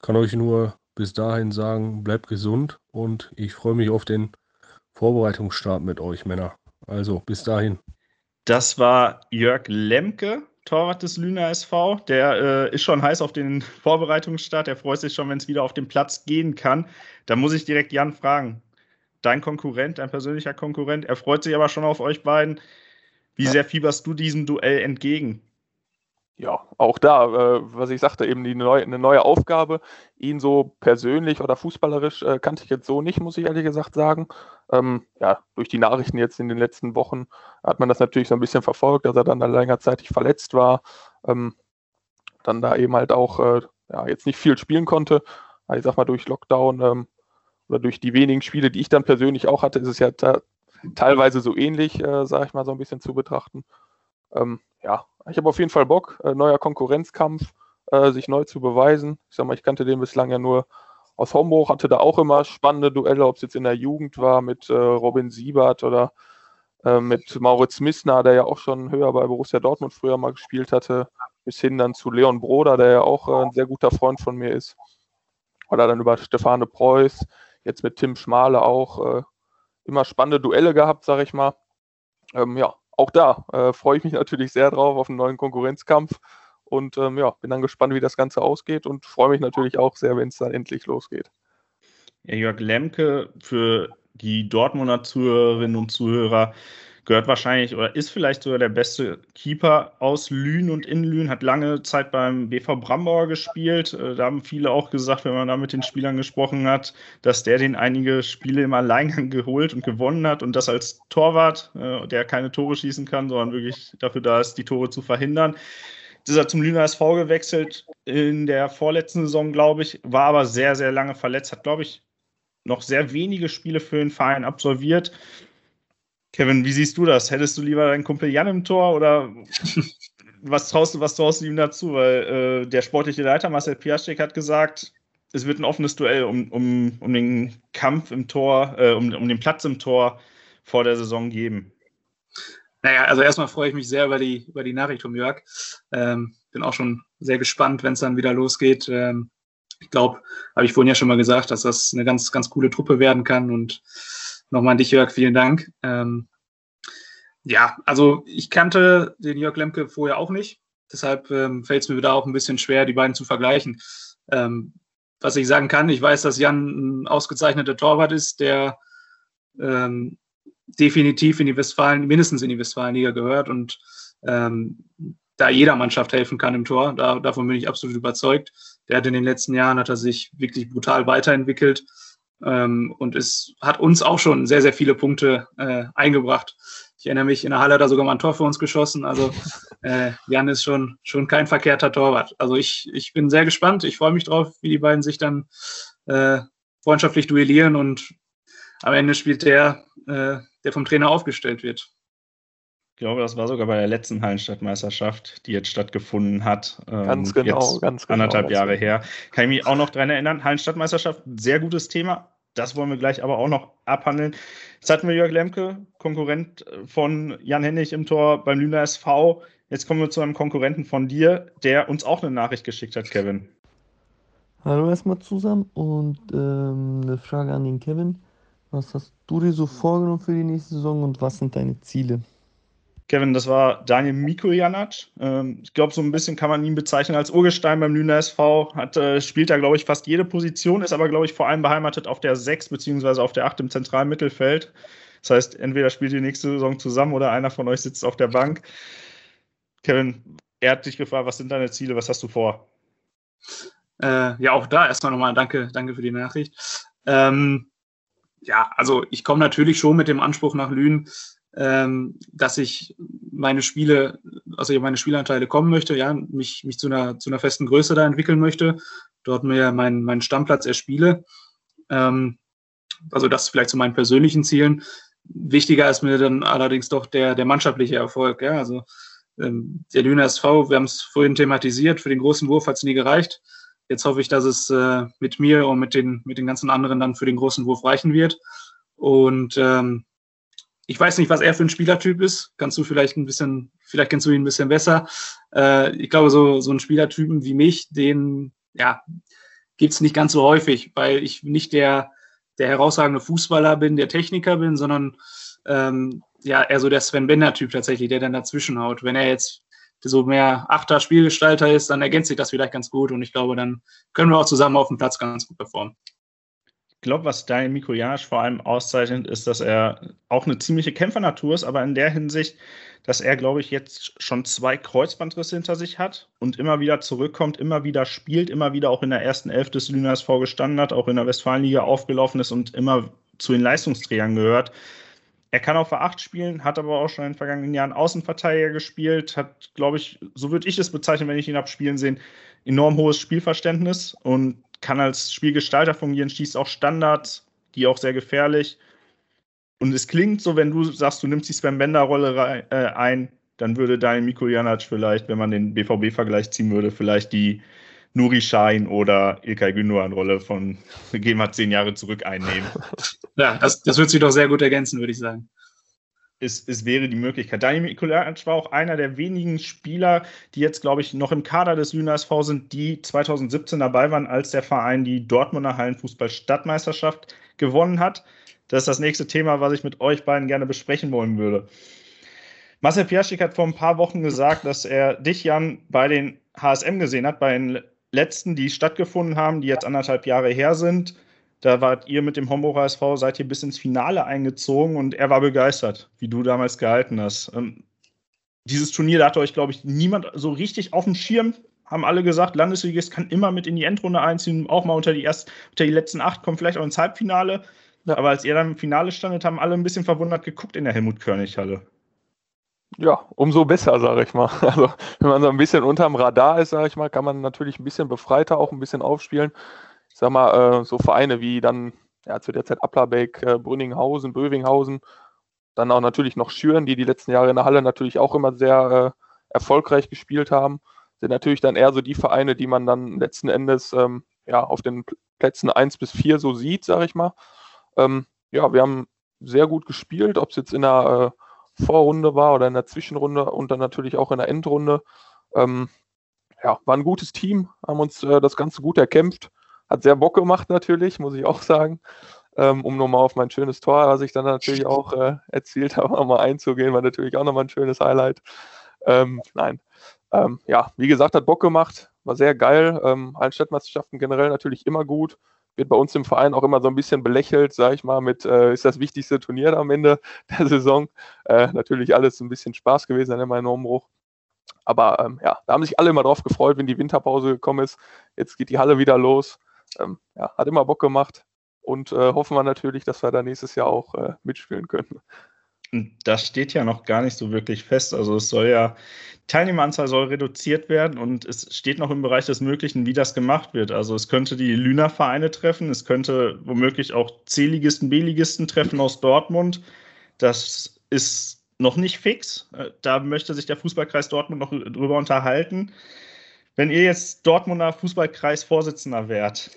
kann euch nur bis dahin sagen, bleibt gesund und ich freue mich auf den Vorbereitungsstart mit euch, Männer. Also bis dahin. Das war Jörg Lemke, Torwart des Lüner SV. Der äh, ist schon heiß auf den <laughs> Vorbereitungsstart. Der freut sich schon, wenn es wieder auf den Platz gehen kann. Da muss ich direkt Jan fragen. Dein Konkurrent, dein persönlicher Konkurrent, er freut sich aber schon auf euch beiden. Wie sehr fieberst du diesem Duell entgegen? Ja, auch da, äh, was ich sagte, eben die neu, eine neue Aufgabe. Ihn so persönlich oder fußballerisch äh, kannte ich jetzt so nicht, muss ich ehrlich gesagt sagen. Ähm, ja, durch die Nachrichten jetzt in den letzten Wochen hat man das natürlich so ein bisschen verfolgt, dass er dann längerzeitig verletzt war. Ähm, dann da eben halt auch äh, ja, jetzt nicht viel spielen konnte. Aber ich sag mal, durch Lockdown ähm, oder durch die wenigen Spiele, die ich dann persönlich auch hatte, ist es ja teilweise so ähnlich, äh, sage ich mal, so ein bisschen zu betrachten. Ähm, ja, ich habe auf jeden Fall Bock. Äh, neuer Konkurrenzkampf. äh, sich neu zu beweisen. Ich sag mal, ich kannte den bislang ja nur aus Homburg, hatte da auch immer spannende Duelle, ob es jetzt in der Jugend war mit äh, Robin Siebert oder äh, mit Mauritz Missner, der ja auch schon höher bei Borussia Dortmund früher mal gespielt hatte, bis hin dann zu Leon Broder, der ja auch äh, ein sehr guter Freund von mir ist. Oder dann über Stefane Preuß, jetzt mit Tim Schmale auch äh, immer spannende Duelle gehabt, sag ich mal. Ähm, ja, auch da äh, freue ich mich natürlich sehr drauf auf einen neuen Konkurrenzkampf und ähm, ja, bin dann gespannt, wie das Ganze ausgeht und freue mich natürlich auch sehr, wenn es dann endlich losgeht. Ja, Jörg Lemke, für die Dortmunder Zuhörerinnen und Zuhörer, gehört wahrscheinlich oder ist vielleicht sogar der beste Keeper aus Lünen und in Lünen, hat lange Zeit beim BV Brambauer gespielt. Äh, da haben viele auch gesagt, wenn man da mit den Spielern gesprochen hat, dass der den einige Spiele im Alleingang <laughs> geholt und gewonnen hat und das als Torwart, äh, der keine Tore schießen kann, sondern wirklich dafür da ist, die Tore zu verhindern. Ist er zum Lüner SV gewechselt in der vorletzten Saison, glaube ich, war aber sehr, sehr lange verletzt, hat, glaube ich, noch sehr wenige Spiele für den Verein absolviert. Kevin, wie siehst du das? Hättest du lieber deinen Kumpel Jan im Tor oder was traust du, was traust du ihm dazu? Weil äh, der sportliche Leiter Marcel Piaszczyk hat gesagt, es wird ein offenes Duell um, um, um den Kampf im Tor, äh, um, um den Platz im Tor vor der Saison geben. Naja, also erstmal freue ich mich sehr über die, über die Nachricht vom Jörg. Ähm, bin auch schon sehr gespannt, wenn es dann wieder losgeht. Ähm, ich glaube, habe ich vorhin ja schon mal gesagt, dass das eine ganz, ganz coole Truppe werden kann. Und nochmal an dich, Jörg, vielen Dank. Ähm, ja, also ich kannte den Jörg Lemke vorher auch nicht. Deshalb ähm, fällt es mir da auch ein bisschen schwer, die beiden zu vergleichen. Ähm, was ich sagen kann, ich weiß, dass Jan ein ausgezeichneter Torwart ist, der ähm, definitiv in die Westfalen, mindestens in die Westfalenliga gehört und ähm, da jeder Mannschaft helfen kann im Tor. Da, davon bin ich absolut überzeugt. Der hat in den letzten Jahren hat er sich wirklich brutal weiterentwickelt ähm, und es hat uns auch schon sehr, sehr viele Punkte äh, eingebracht. Ich erinnere mich, in der Halle hat er sogar mal ein Tor für uns geschossen. Also <laughs> äh, Jan ist schon, schon kein verkehrter Torwart. Also ich, ich bin sehr gespannt. Ich freue mich drauf, wie die beiden sich dann äh, freundschaftlich duellieren und am Ende spielt der, äh, der vom Trainer aufgestellt wird. Ich glaube, das war sogar bei der letzten Hallenstadtmeisterschaft, die jetzt stattgefunden hat. Ähm, ganz genau, ganz genau. Anderthalb Jahre her. Kann ich mich auch noch daran erinnern. Hallenstadtmeisterschaft, sehr gutes Thema. Das wollen wir gleich aber auch noch abhandeln. Jetzt hatten wir Jörg Lemke, Konkurrent von Jan Hennig im Tor beim Lüner SV. Jetzt kommen wir zu einem Konkurrenten von dir, der uns auch eine Nachricht geschickt hat, Kevin. Hallo erstmal zusammen und ähm, eine Frage an den Kevin. Was hast du dir so vorgenommen für die nächste Saison und was sind deine Ziele? Kevin, das war Daniel Mikojanac. Ähm, ich glaube, so ein bisschen kann man ihn bezeichnen als Urgestein beim Lüner SV. Hat, äh, spielt da, glaube ich, fast jede Position, ist aber, glaube ich, vor allem beheimatet auf der 6 bzw. auf der 8 im zentralen Mittelfeld. Das heißt, entweder spielt ihr nächste Saison zusammen oder einer von euch sitzt auf der Bank. Kevin, er hat dich gefragt, was sind deine Ziele, was hast du vor? Äh, ja, auch da erstmal nochmal danke, danke für die Nachricht. Ähm, ja, also ich komme natürlich schon mit dem Anspruch nach Lünen, ähm, dass ich meine Spiele, also meine Spielanteile kommen möchte, ja, mich, mich zu einer, zu einer festen Größe da entwickeln möchte, dort mir meinen, meinen Stammplatz erspiele. Ähm, also das vielleicht zu meinen persönlichen Zielen. Wichtiger ist mir dann allerdings doch der, der mannschaftliche Erfolg, ja, also ähm, der Lüner SV, wir haben es vorhin thematisiert, für den großen Wurf hat es nie gereicht. Jetzt hoffe ich, dass es äh, mit mir und mit den, mit den ganzen anderen dann für den großen Wurf reichen wird. Und ähm, ich weiß nicht, was er für ein Spielertyp ist. Kannst du vielleicht ein bisschen, vielleicht kennst du ihn ein bisschen besser. Äh, ich glaube, so, so einen Spielertypen wie mich, den, ja, gibt's nicht ganz so häufig, weil ich nicht der, der herausragende Fußballer bin, der Techniker bin, sondern ähm, ja, eher so der Sven Bender-Typ tatsächlich, der dann dazwischen haut. Wenn er jetzt so mehr Achter Spielgestalter ist, dann ergänzt sich das vielleicht ganz gut und ich glaube, dann können wir auch zusammen auf dem Platz ganz gut performen. Glaube, was Daniel Mikojanic vor allem auszeichnet, ist, dass er auch eine ziemliche Kämpfernatur ist, aber in der Hinsicht, dass er, glaube ich, jetzt schon zwei Kreuzbandrisse hinter sich hat und immer wieder zurückkommt, immer wieder spielt, immer wieder auch in der ersten Elf des Lüner SV gestanden hat, auch in der Westfalenliga aufgelaufen ist und immer zu den Leistungsträgern gehört. Er kann auf der 8 spielen, hat aber auch schon in den vergangenen Jahren Außenverteidiger gespielt, hat, glaube ich, so würde ich es bezeichnen, wenn ich ihn habe spielen sehen, enorm hohes Spielverständnis und kann als Spielgestalter fungieren, schießt auch Standards, die auch sehr gefährlich. Und es klingt so, wenn du sagst, du nimmst die Sven Bender-Rolle äh, ein, dann würde Daniel Mikuljanac vielleicht, wenn man den BVB-Vergleich ziehen würde, vielleicht die Nuri Schein oder Ilkay Gündogan-Rolle von, <laughs> gehen wir zehn Jahre zurück einnehmen. Ja, das, das wird sich doch sehr gut ergänzen, würde ich sagen. Es, es wäre die Möglichkeit. Daniel Mikuljanac war auch einer der wenigen Spieler, die jetzt, glaube ich, noch im Kader des Lüner SV sind, die 2017 dabei waren, als der Verein die Dortmunder Hallenfußball-Stadtmeisterschaft gewonnen hat. Das ist das nächste Thema, was ich mit euch beiden gerne besprechen wollen würde. Marcel Piaschik hat vor ein paar Wochen gesagt, dass er dich, Jan, bei den HSM gesehen hat, bei den letzten, die stattgefunden haben, die jetzt anderthalb Jahre her sind. Da wart ihr mit dem Homburger SV, seid ihr bis ins Finale eingezogen und er war begeistert, wie du damals gehalten hast. Ähm, dieses Turnier, da hatte euch, glaube ich, niemand so richtig auf dem Schirm. Haben alle gesagt, Landesligist kann immer mit in die Endrunde einziehen, auch mal unter die, erst, unter die letzten acht, kommt vielleicht auch ins Halbfinale. Ja. Aber als ihr dann im Finale standet, haben alle ein bisschen verwundert geguckt in der Helmut-Körnig-Halle. Ja, umso besser, sage ich mal. <laughs> Also, wenn man so ein bisschen unterm Radar ist, sage ich mal, kann man natürlich ein bisschen befreiter auch ein bisschen aufspielen. Sag mal, äh, so Vereine wie dann ja, zu der Zeit Applerbeck, äh, Brünninghausen, Bövinghausen, dann auch natürlich noch Schüren, die die letzten Jahre in der Halle natürlich auch immer sehr äh, erfolgreich gespielt haben, sind natürlich dann eher so die Vereine, die man dann letzten Endes ähm, ja, auf den Plätzen 1 bis 4 so sieht, sage ich mal. Ähm, ja, wir haben sehr gut gespielt, ob es jetzt in der äh, Vorrunde war oder in der Zwischenrunde und dann natürlich auch in der Endrunde. Ähm, ja, war ein gutes Team, haben uns äh, das Ganze gut erkämpft. Hat sehr Bock gemacht natürlich, muss ich auch sagen. Ähm, um nochmal auf mein schönes Tor, was ich dann natürlich <laughs> auch äh, erzielt habe, nochmal einzugehen, war natürlich auch nochmal ein schönes Highlight. Ähm, nein. Ähm, ja, wie gesagt, hat Bock gemacht, war sehr geil. Ähm, Stadtmeisterschaften generell natürlich immer gut wird bei uns im Verein auch immer so ein bisschen belächelt, sage ich mal, mit äh, ist das wichtigste Turnier am Ende <laughs> der Saison. Äh, natürlich alles ein bisschen Spaß gewesen an meinem Umbruch. Aber ähm, ja, da haben sich alle immer drauf gefreut, wenn die Winterpause gekommen ist. Jetzt geht die Halle wieder los. Ähm, ja, hat immer Bock gemacht und äh, hoffen wir natürlich, dass wir da nächstes Jahr auch äh, mitspielen können. Das steht ja noch gar nicht so wirklich fest. Also es soll ja, Teilnehmeranzahl soll reduziert werden und es steht noch im Bereich des Möglichen, wie das gemacht wird. Also es könnte die Lüner Vereine treffen, es könnte womöglich auch C-Ligisten, B-Ligisten treffen aus Dortmund. Das ist noch nicht fix. Äh, da möchte sich der Fußballkreis Dortmund noch drüber unterhalten. Wenn ihr jetzt Dortmunder Fußballkreis-Vorsitzender wärt,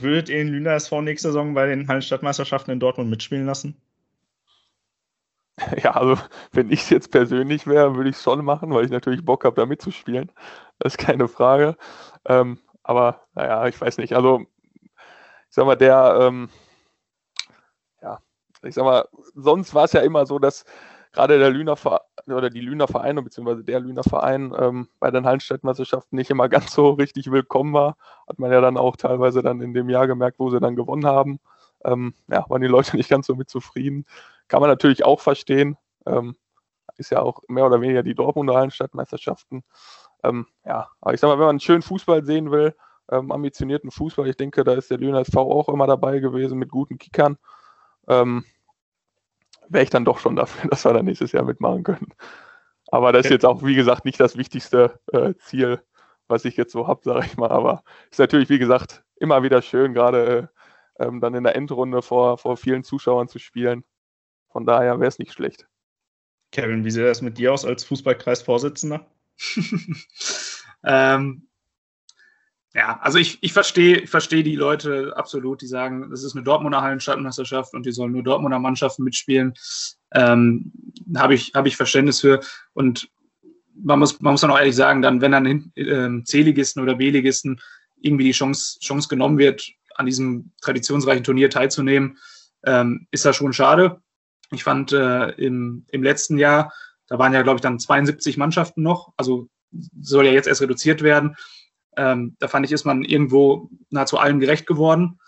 würdet ihr den Lüner SV nächste Saison bei den Hallenstadtmeisterschaften in Dortmund mitspielen lassen? <laughs> Ja, also wenn ich es jetzt persönlich wäre, würde ich es schon machen, weil ich natürlich Bock habe, da mitzuspielen. Das ist keine Frage. Ähm, aber naja, ich weiß nicht. Also, ich sag mal, der, ähm, ja, ich sag mal, sonst war es ja immer so, dass gerade der Lüner Verein oder die Lüner Vereine, beziehungsweise der Lüner Verein ähm, bei den Hallenstadtmeisterschaften nicht immer ganz so richtig willkommen war. Hat man ja dann auch teilweise dann in dem Jahr gemerkt, wo sie dann gewonnen haben. Ähm, ja, waren die Leute <laughs> nicht ganz so mit zufrieden. Kann man natürlich auch verstehen. Ähm, ist ja auch mehr oder weniger die Dortmunder Hallenstadtmeisterschaften. Ähm, ja, aber ich sag mal, wenn man einen schönen Fußball sehen will, ähm, ambitionierten Fußball, ich denke, da ist der Lüner SV auch immer dabei gewesen mit guten Kickern. Ähm, Wäre ich dann doch schon dafür, <laughs> dass wir da nächstes Jahr mitmachen können. Aber das ist jetzt auch, wie gesagt, nicht das wichtigste äh, Ziel, was ich jetzt so habe, sage ich mal. Aber ist natürlich, wie gesagt, immer wieder schön, gerade äh, ähm, dann in der Endrunde vor, vor vielen Zuschauern zu spielen. Von daher wäre es nicht schlecht. Kevin, wie sieht das mit dir aus als Fußballkreisvorsitzender? <laughs> <laughs> ähm, ja, also ich, ich verstehe ich versteh die Leute absolut, die sagen, das ist eine Dortmunder Hallenstadtmeisterschaft und die sollen nur Dortmunder Mannschaften mitspielen. Ähm, Habe ich, hab ich Verständnis für. Und man muss, man muss dann auch ehrlich sagen, dann, wenn dann äh, C-Ligisten oder B-Ligisten irgendwie die Chance, Chance genommen wird, an diesem traditionsreichen Turnier teilzunehmen, ähm, ist das schon schade. Ich fand äh, im, im letzten Jahr, da waren ja, glaube ich, dann 72 Mannschaften noch, also soll ja jetzt erst reduziert werden. Ähm, da fand ich, ist man irgendwo nahezu allen gerecht geworden.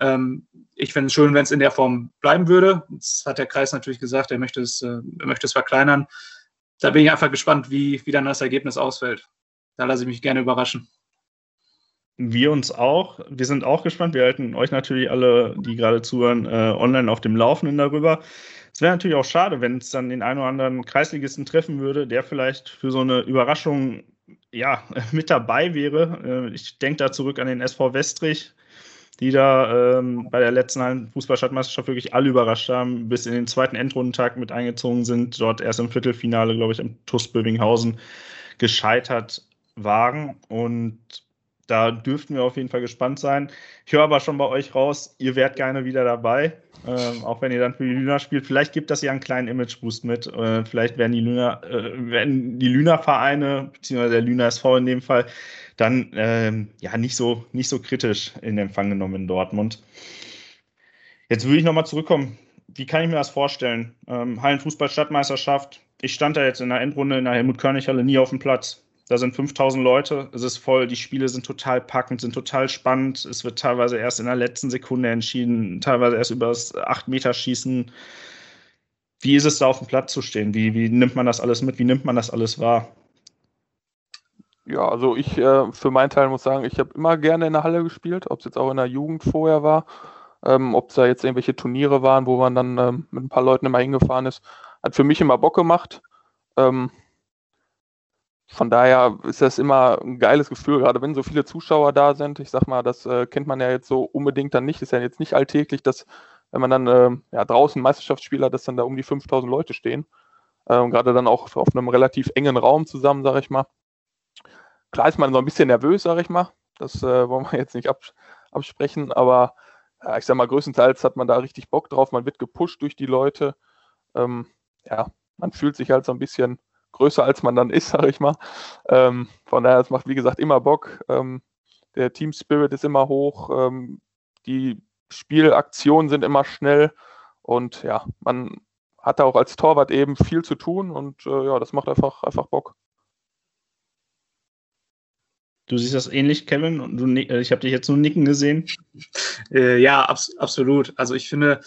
Ähm, ich fände es schön, wenn es in der Form bleiben würde. Jetzt hat der Kreis natürlich gesagt, er möchte es, äh, er möchte es verkleinern. Da bin ich einfach gespannt, wie, wie dann das Ergebnis ausfällt. Da lasse ich mich gerne überraschen. Wir uns auch. Wir sind auch gespannt. Wir halten euch natürlich alle, die gerade zuhören, äh, online auf dem Laufenden darüber. Es wäre natürlich auch schade, wenn es dann den einen oder anderen Kreisligisten treffen würde, der vielleicht für so eine Überraschung ja, <laughs> mit dabei wäre. Äh, ich denke da zurück an den SV Westrich, die da ähm, bei der letzten Fußballstadtmeisterschaft wirklich alle überrascht haben, bis in den zweiten Endrundentag mit eingezogen sind, dort erst im Viertelfinale, glaube ich, am TuS Bövinghausen gescheitert waren. Und da dürften wir auf jeden Fall gespannt sein. Ich höre aber schon bei euch raus, ihr wärt gerne wieder dabei, ähm, auch wenn ihr dann für die Lüner spielt. Vielleicht gibt das ja einen kleinen Image-Boost mit. Äh, vielleicht werden die Lüner, äh, werden die Lüner-Vereine, beziehungsweise der Lüner SV in dem Fall, dann ähm, ja nicht so, nicht so kritisch in Empfang genommen in Dortmund. Jetzt würde ich nochmal zurückkommen. Wie kann ich mir das vorstellen? Ähm, Hallenfußball-Stadtmeisterschaft. Ich stand da jetzt in der Endrunde in der Helmut-Körnig-Halle nie auf dem Platz. Da sind 5000 Leute, es ist voll, die Spiele sind total packend, sind total spannend. Es wird teilweise erst in der letzten Sekunde entschieden, teilweise erst über das 8-Meter-Schießen. Wie ist es da auf dem Platz zu stehen? Wie, wie nimmt man das alles mit? Wie nimmt man das alles wahr? Ja, also ich äh, für meinen Teil muss sagen, ich habe immer gerne in der Halle gespielt, ob es jetzt auch in der Jugend vorher war, ähm, ob es da jetzt irgendwelche Turniere waren, wo man dann ähm, mit ein paar Leuten immer hingefahren ist. Hat für mich immer Bock gemacht. Ähm, von daher ist das immer ein geiles Gefühl, gerade wenn so viele Zuschauer da sind. Ich sag mal, das äh, kennt man ja jetzt so unbedingt dann nicht. Ist ja jetzt nicht alltäglich, dass, wenn man dann äh, ja, draußen Meisterschaftsspieler, dass dann da um die 5000 Leute stehen. Ähm, gerade dann auch auf einem relativ engen Raum zusammen, sag ich mal. Klar ist man so ein bisschen nervös, sag ich mal. Das äh, wollen wir jetzt nicht abs absprechen, aber ich sag mal, größtenteils hat man da richtig Bock drauf. Man wird gepusht durch die Leute. Ähm, ja, man fühlt sich halt so ein bisschen größer als man dann ist, <laughs> sage ich mal. Ähm, von daher, es macht wie gesagt immer Bock. Ähm, der Team Spirit ist immer hoch. Ähm, die Spielaktionen sind immer schnell. Und ja, man hat da auch als Torwart eben viel zu tun und äh, ja, das macht einfach, einfach Bock. Du siehst das ähnlich, Kevin, und du, äh, ich habe dich jetzt nur nicken gesehen. Äh, ja, abs absolut. Also ich finde,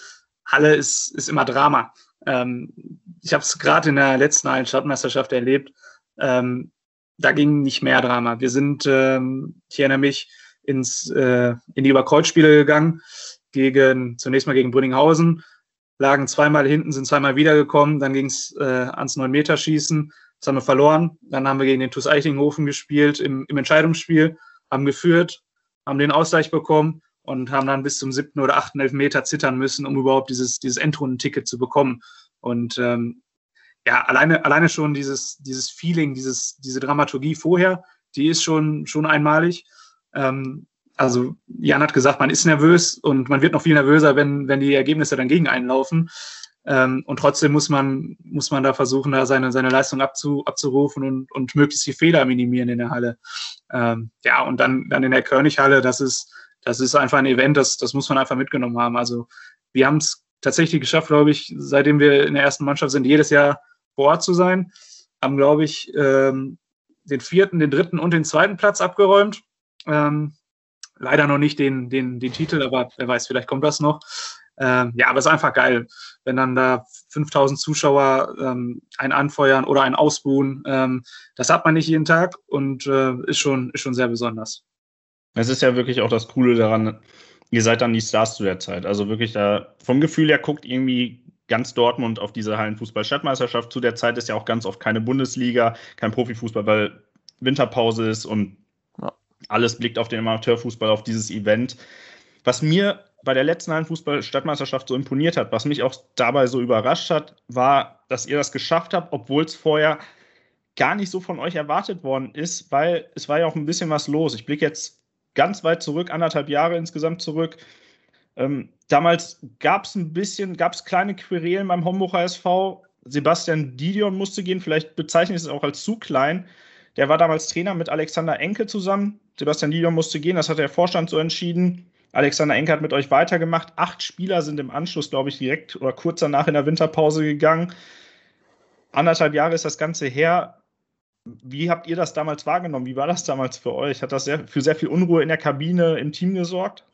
Halle ist, ist immer Drama. Ähm, ich habe es gerade in der letzten einen Stadtmeisterschaft erlebt. Ähm, da ging nicht mehr Drama. Wir sind, ähm, ich erinnere mich, ins, äh, in die Überkreuzspiele gegangen, gegen, zunächst mal gegen Brünninghausen, lagen zweimal hinten, sind zweimal wiedergekommen, dann ging es äh, ans 9-Meter-Schießen, das haben wir verloren. Dann haben wir gegen den TuS Eichlinghofen gespielt im, im Entscheidungsspiel, haben geführt, haben den Ausgleich bekommen und haben dann bis zum siebten oder achten Elfmeter zittern müssen, um überhaupt dieses, dieses Endrundenticket zu bekommen. Und ähm, ja, alleine, alleine schon dieses, dieses Feeling, dieses, diese Dramaturgie vorher, die ist schon, schon einmalig. Ähm, also Jan hat gesagt, man ist nervös und man wird noch viel nervöser, wenn, wenn die Ergebnisse dann gegen einen laufen. Ähm, und trotzdem muss man, muss man da versuchen, da seine, seine Leistung abzu, abzurufen und, und möglichst die Fehler minimieren in der Halle. Ähm, ja, und dann, dann in der Körnighalle, das ist, das ist einfach ein Event, das, das muss man einfach mitgenommen haben. Also wir haben es tatsächlich geschafft, glaube ich, seitdem wir in der ersten Mannschaft sind, jedes Jahr vor Ort zu sein. Haben, glaube ich, ähm, den vierten, den dritten und den zweiten Platz abgeräumt. Ähm, leider noch nicht den, den, den Titel, aber wer weiß, vielleicht kommt das noch. Ähm, ja, aber es ist einfach geil, wenn dann da 5000 Zuschauer ähm, ein anfeuern oder ein ausbuhen. Ähm, das hat man nicht jeden Tag und äh, ist, schon, ist schon sehr besonders. Es ist ja wirklich auch das Coole daran, ihr seid dann die Stars zu der Zeit. Also wirklich da, vom Gefühl her guckt irgendwie ganz Dortmund auf diese Hallenfußball-Stadtmeisterschaft. Zu der Zeit ist ja auch ganz oft keine Bundesliga, kein Profifußball, weil Winterpause ist und ja. alles blickt auf den Amateurfußball, auf dieses Event. Was mir bei der letzten Hallenfußball-Stadtmeisterschaft so imponiert hat, was mich auch dabei so überrascht hat, war, dass ihr das geschafft habt, obwohl es vorher gar nicht so von euch erwartet worden ist, weil es war ja auch ein bisschen was los. Ich blicke jetzt ganz weit zurück, anderthalb Jahre insgesamt zurück. Ähm, damals gab es ein bisschen, gab es kleine Querelen beim Homburger SV. Sebastian Didion musste gehen, vielleicht bezeichne ich es auch als zu klein. Der war damals Trainer mit Alexander Enke zusammen. Sebastian Didion musste gehen, das hat der Vorstand so entschieden. Alexander Enke hat mit euch weitergemacht. Acht Spieler sind im Anschluss, glaube ich, direkt oder kurz danach in der Winterpause gegangen. Anderthalb Jahre ist das Ganze her. Wie habt ihr das damals wahrgenommen? Wie war das damals für euch? Hat das sehr, für sehr viel Unruhe in der Kabine, im Team gesorgt?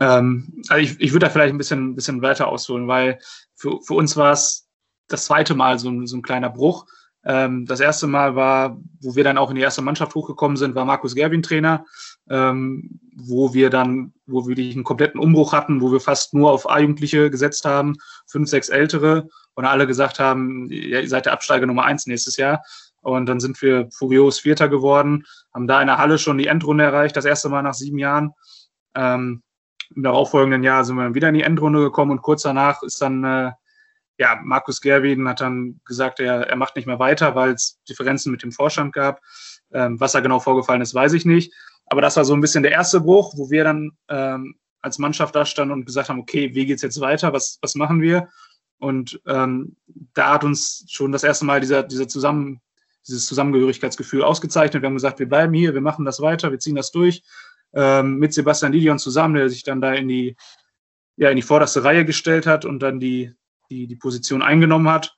Ähm, also ich, ich würde da vielleicht ein bisschen, bisschen weiter ausholen, weil für, für uns war es das zweite Mal so ein, so ein kleiner Bruch. Ähm, das erste Mal war, wo wir dann auch in die erste Mannschaft hochgekommen sind, war Markus Gerbin Trainer, ähm, wo wir dann, wo wir einen kompletten Umbruch hatten, wo wir fast nur auf A-Jugendliche gesetzt haben, fünf, sechs Ältere und alle gesagt haben, ihr seid der Absteiger Nummer eins nächstes Jahr. Und dann sind wir furios Vierter geworden, haben da in der Halle schon die Endrunde erreicht, das erste Mal nach sieben Jahren. Ähm, Im darauffolgenden Jahr sind wir dann wieder in die Endrunde gekommen und kurz danach ist dann, äh, ja, Markus Gerwin hat dann gesagt, er, er macht nicht mehr weiter, weil es Differenzen mit dem Vorstand gab. Ähm, was da genau vorgefallen ist, weiß ich nicht. Aber das war so ein bisschen der erste Bruch, wo wir dann ähm, als Mannschaft da standen und gesagt haben, okay, wie geht's jetzt weiter? Was, was machen wir? Und ähm, da hat uns schon das erste Mal dieser, dieser Zusammen, dieses Zusammengehörigkeitsgefühl ausgezeichnet. Wir haben gesagt, wir bleiben hier, wir machen das weiter, wir ziehen das durch. Ähm, mit Sebastian Didion zusammen, der sich dann da in die, ja, in die vorderste Reihe gestellt hat und dann die, die, die Position eingenommen hat,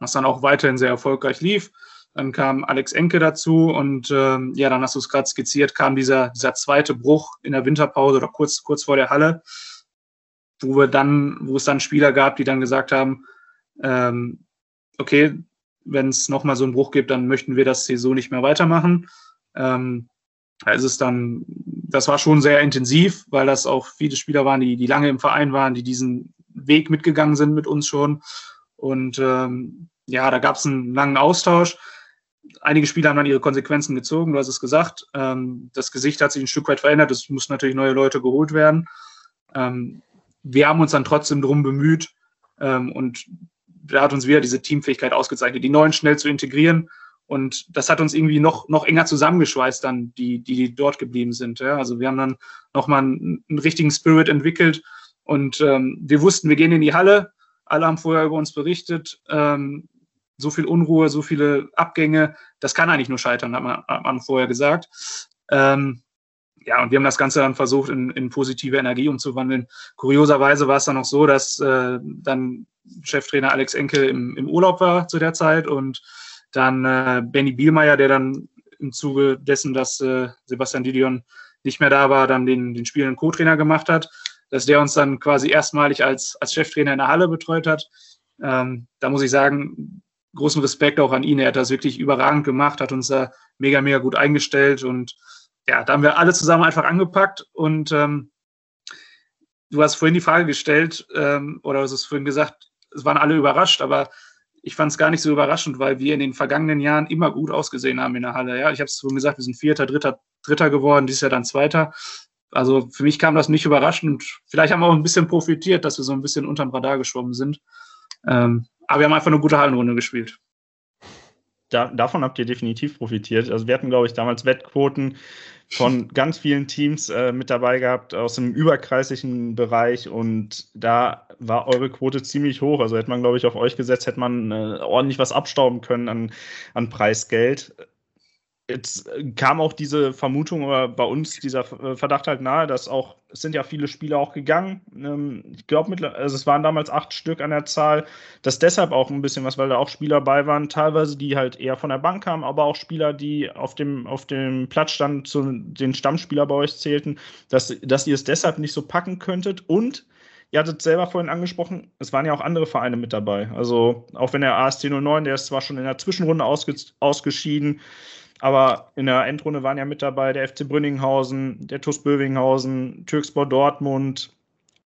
was dann auch weiterhin sehr erfolgreich lief. Dann kam Alex Enke dazu und ähm, ja, dann hast du es gerade skizziert, kam dieser, dieser zweite Bruch in der Winterpause oder kurz, kurz vor der Halle, wo wir dann, wo es dann Spieler gab, die dann gesagt haben, ähm, okay, wenn es nochmal so einen Bruch gibt, dann möchten wir das hier so nicht mehr weitermachen. Ähm, da ist es dann, das war schon sehr intensiv, weil das auch viele Spieler waren, die, die lange im Verein waren, die diesen Weg mitgegangen sind mit uns schon. Und ähm, ja, da gab es einen langen Austausch einige Spieler haben dann ihre Konsequenzen gezogen, du hast es gesagt. Ähm, das Gesicht hat sich ein Stück weit verändert, es mussten natürlich neue Leute geholt werden. Ähm, wir haben uns dann trotzdem darum bemüht ähm, und da hat uns wieder diese Teamfähigkeit ausgezeichnet, die Neuen schnell zu integrieren. Und das hat uns irgendwie noch, noch enger zusammengeschweißt, dann, die, die dort geblieben sind. Ja? Also wir haben dann nochmal einen, einen richtigen Spirit entwickelt und ähm, wir wussten, wir gehen in die Halle. Alle haben vorher über uns berichtet. Ähm, so viel Unruhe, so viele Abgänge, das kann eigentlich nur scheitern, hat man, hat man vorher gesagt. Ähm, ja, und wir haben das Ganze dann versucht, in, in positive Energie umzuwandeln. Kurioserweise war es dann auch so, dass äh, dann Cheftrainer Alex Enkel im, im Urlaub war zu der Zeit und dann äh, Benny Bielmeier, der dann im Zuge dessen, dass äh, Sebastian Didion nicht mehr da war, dann den, den spielenden Co-Trainer gemacht hat, dass der uns dann quasi erstmalig als, als Cheftrainer in der Halle betreut hat. Ähm, da muss ich sagen, großen Respekt auch an ihn. Er hat das wirklich überragend gemacht, hat uns da mega, mega gut eingestellt und ja, da haben wir alle zusammen einfach angepackt und ähm, du hast vorhin die Frage gestellt ähm, oder du hast vorhin gesagt, es waren alle überrascht, aber ich fand es gar nicht so überraschend, weil wir in den vergangenen Jahren immer gut ausgesehen haben in der Halle. Ja, ich habe es vorhin gesagt, wir sind Vierter, Dritter, Dritter geworden, dieses Jahr dann Zweiter. Also für mich kam das nicht überraschend. Vielleicht haben wir auch ein bisschen profitiert, dass wir so ein bisschen unterm Radar geschwommen sind. Ähm, aber wir haben einfach eine gute Hallenrunde gespielt. Da, davon habt ihr definitiv profitiert. Also wir hatten, glaube ich, damals Wettquoten von <laughs> ganz vielen Teams äh, mit dabei gehabt aus dem überkreislichen Bereich und da war eure Quote ziemlich hoch. Also hätte man, glaube ich, auf euch gesetzt, hätte man äh, ordentlich was abstauben können an, an Preisgeld. Jetzt äh, kam auch diese Vermutung oder bei uns dieser äh, Verdacht halt nahe, dass auch, es sind ja viele Spieler auch gegangen. Ähm, ich glaube, also es waren damals acht Stück an der Zahl. dass deshalb auch ein bisschen was, weil da auch Spieler bei waren, teilweise die halt eher von der Bank kamen, aber auch Spieler, die auf dem, auf dem Platz standen, zu den Stammspieler bei euch zählten, dass, dass ihr es deshalb nicht so packen könntet. Und ihr hattet selber vorhin angesprochen, es waren ja auch andere Vereine mit dabei. Also auch wenn der AST 09, der ist zwar schon in der Zwischenrunde ausge, ausgeschieden, aber in der Endrunde waren ja mit dabei der FC Brünninghausen, der TuS Bövinghausen, Türkspor Dortmund.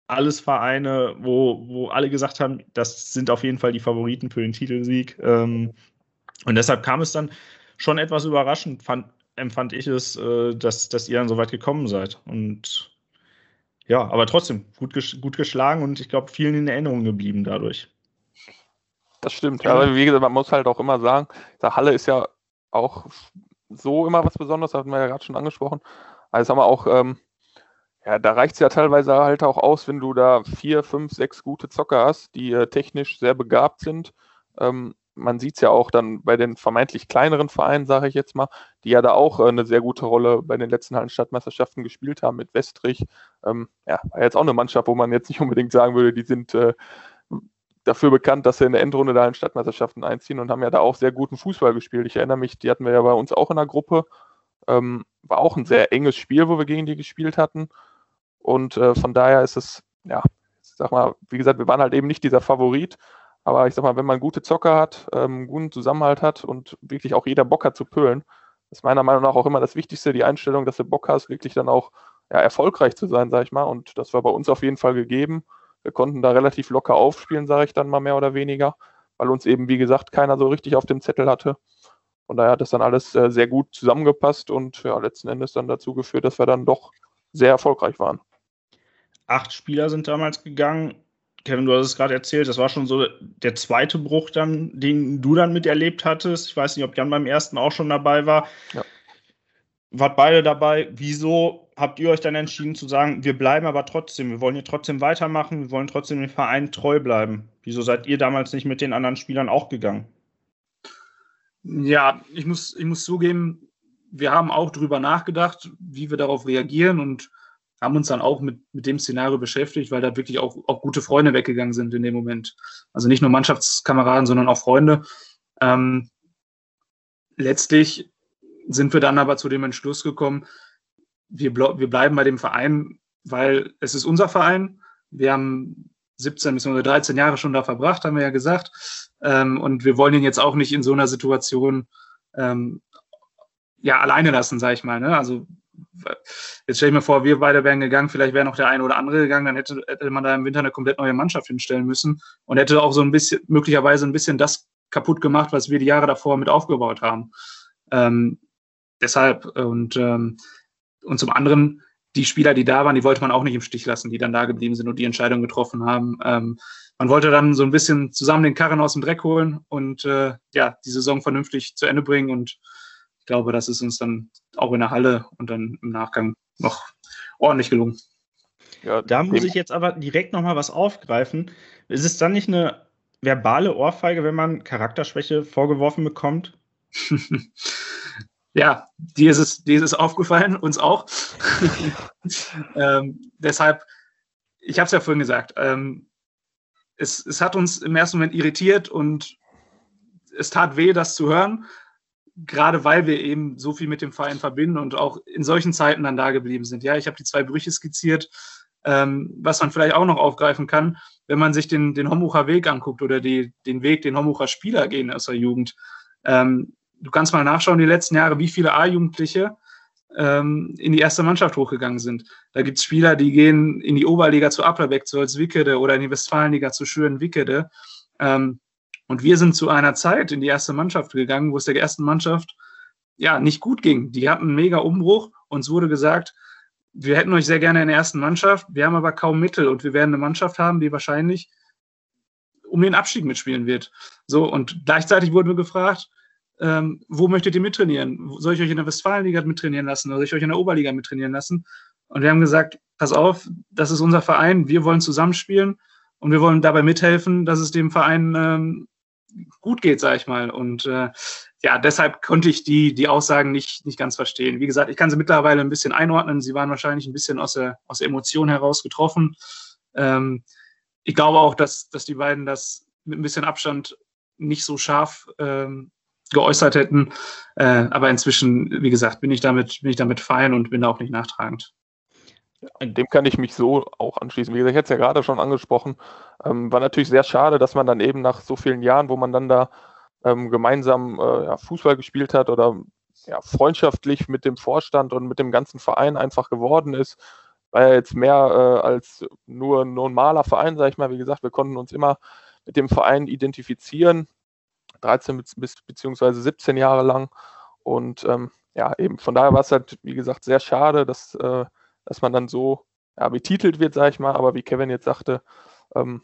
Alles Vereine, wo, wo alle gesagt haben, das sind auf jeden Fall die Favoriten für den Titelsieg. Ähm, und deshalb kam es dann schon etwas überraschend, fand, empfand ich es, äh, dass, dass ihr dann so weit gekommen seid. Und ja, aber trotzdem gut, gut geschlagen und ich glaube, vielen in Erinnerung geblieben dadurch. Das stimmt. Ja. Aber wie gesagt, man muss halt auch immer sagen, der Halle ist ja auch so immer was Besonderes, hatten wir ja gerade schon angesprochen. Also haben wir auch, ähm, ja, da reicht es ja teilweise halt auch aus, wenn du da vier, fünf, sechs gute Zocker hast, die äh, technisch sehr begabt sind. Ähm, man sieht es ja auch dann bei den vermeintlich kleineren Vereinen, sage ich jetzt mal, die ja da auch äh, eine sehr gute Rolle bei den letzten Hallenstadtmeisterschaften gespielt haben mit Westrich. Ähm, ja, war jetzt auch eine Mannschaft, wo man jetzt nicht unbedingt sagen würde, die sind äh, dafür bekannt, dass sie in der Endrunde da in Stadtmeisterschaften einziehen und haben ja da auch sehr guten Fußball gespielt. Ich erinnere mich, die hatten wir ja bei uns auch in der Gruppe. Ähm, war auch ein sehr enges Spiel, wo wir gegen die gespielt hatten. Und äh, von daher ist es, ja, ich sag mal, wie gesagt, wir waren halt eben nicht dieser Favorit. Aber ich sag mal, wenn man gute Zocker hat, ähm, guten Zusammenhalt hat und wirklich auch jeder Bock hat zu pölen, ist meiner Meinung nach auch immer das Wichtigste, die Einstellung, dass du Bock hast, wirklich dann auch ja, erfolgreich zu sein, sag ich mal. Und das war bei uns auf jeden Fall gegeben. Wir konnten da relativ locker aufspielen, sage ich dann mal mehr oder weniger, weil uns eben, wie gesagt, keiner so richtig auf dem Zettel hatte. Von daher hat das dann alles äh, sehr gut zusammengepasst und ja, letzten Endes dann dazu geführt, dass wir dann doch sehr erfolgreich waren. Acht Spieler sind damals gegangen. Kevin, du hast es gerade erzählt, das war schon so der zweite Bruch dann, den du dann miterlebt hattest. Ich weiß nicht, ob Jan beim ersten auch schon dabei war. Ja. Wart beide dabei. Wieso habt ihr euch dann entschieden zu sagen, wir bleiben aber trotzdem, wir wollen hier trotzdem weitermachen, wir wollen trotzdem dem Verein treu bleiben? Wieso seid ihr damals nicht mit den anderen Spielern auch gegangen? Ja, ich muss, ich muss zugeben, wir haben auch darüber nachgedacht, wie wir darauf reagieren und haben uns dann auch mit, mit dem Szenario beschäftigt, weil da wirklich auch, auch gute Freunde weggegangen sind in dem Moment. Also nicht nur Mannschaftskameraden, sondern auch Freunde. Ähm, letztlich sind wir dann aber zu dem Entschluss gekommen, wir, wir bleiben bei dem Verein, weil es ist unser Verein. Wir haben 17 bis 13 Jahre schon da verbracht, haben wir ja gesagt. Ähm, und wir wollen ihn jetzt auch nicht in so einer Situation ähm, ja alleine lassen, sage ich mal. Ne? Also jetzt stelle ich mir vor, wir beide wären gegangen, vielleicht wäre noch der eine oder andere gegangen, dann hätte, hätte man da im Winter eine komplett neue Mannschaft hinstellen müssen und hätte auch so ein bisschen, möglicherweise ein bisschen das kaputt gemacht, was wir die Jahre davor mit aufgebaut haben. Ähm, deshalb und ähm, und zum anderen, die Spieler, die da waren, die wollte man auch nicht im Stich lassen, die dann da geblieben sind und die Entscheidung getroffen haben. Ähm, man wollte dann so ein bisschen zusammen den Karren aus dem Dreck holen und äh, ja, die Saison vernünftig zu Ende bringen. Und ich glaube, das ist uns dann auch in der Halle und dann im Nachgang noch ordentlich gelungen. Ja, da muss ich jetzt aber direkt nochmal was aufgreifen. Ist es dann nicht eine verbale Ohrfeige, wenn man Charakterschwäche vorgeworfen bekommt? <laughs> ja, dir ist es, dir ist es aufgefallen, uns auch. <laughs> ähm, deshalb, ich habe es ja vorhin gesagt, ähm, es, es hat uns im ersten Moment irritiert und es tat weh, das zu hören, gerade weil wir eben so viel mit dem Verein verbinden und auch in solchen Zeiten dann da geblieben sind. Ja, ich habe die zwei Brüche skizziert, ähm, was man vielleicht auch noch aufgreifen kann, wenn man sich den, den Hombucher Weg anguckt oder die, den Weg, den Hombucher Spieler gehen aus der Jugend. Ähm, du kannst mal nachschauen, die letzten Jahre, wie viele A-Jugendliche ähm, in die erste Mannschaft hochgegangen sind. Da gibt es Spieler, die gehen in die Oberliga zu Applerbeck, zu Holzwickede oder in die Westfalenliga zu Schüren-Wickede. Ähm, und wir sind zu einer Zeit in die erste Mannschaft gegangen, wo es der ersten Mannschaft ja nicht gut ging. Die hatten einen mega Umbruch. Uns wurde gesagt, wir hätten euch sehr gerne in der ersten Mannschaft, wir haben aber kaum Mittel und wir werden eine Mannschaft haben, die wahrscheinlich um den Abstieg mitspielen wird. So, und gleichzeitig wurden wir gefragt, ähm, wo möchtet ihr mittrainieren? Soll ich euch in der Westfalenliga mittrainieren lassen oder soll ich euch in der Oberliga mittrainieren lassen? Und wir haben gesagt, pass auf, das ist unser Verein, wir wollen zusammenspielen und wir wollen dabei mithelfen, dass es dem Verein ähm, gut geht, sag ich mal. Und äh, ja, deshalb konnte ich die, die Aussagen nicht, nicht ganz verstehen. Wie gesagt, ich kann sie mittlerweile ein bisschen einordnen. Sie waren wahrscheinlich ein bisschen aus der, aus der Emotion heraus getroffen. Ähm, ich glaube auch, dass, dass die beiden das mit ein bisschen Abstand nicht so scharf ähm, geäußert hätten. Äh, aber inzwischen, wie gesagt, bin ich damit, bin ich damit fein und bin da auch nicht nachtragend. Dem kann ich mich so auch anschließen. Wie gesagt, ich hätte es ja gerade schon angesprochen. Ähm, war natürlich sehr schade, dass man dann eben nach so vielen Jahren, wo man dann da ähm, gemeinsam äh, ja, Fußball gespielt hat oder ja, freundschaftlich mit dem Vorstand und mit dem ganzen Verein einfach geworden ist. War ja jetzt mehr äh, als nur ein normaler Verein, sage ich mal. Wie gesagt, wir konnten uns immer mit dem Verein identifizieren. 13 bis beziehungsweise 17 Jahre lang. Und ähm, ja, eben von daher war es halt, wie gesagt, sehr schade, dass, äh, dass man dann so ja, betitelt wird, sage ich mal. Aber wie Kevin jetzt sagte, ähm,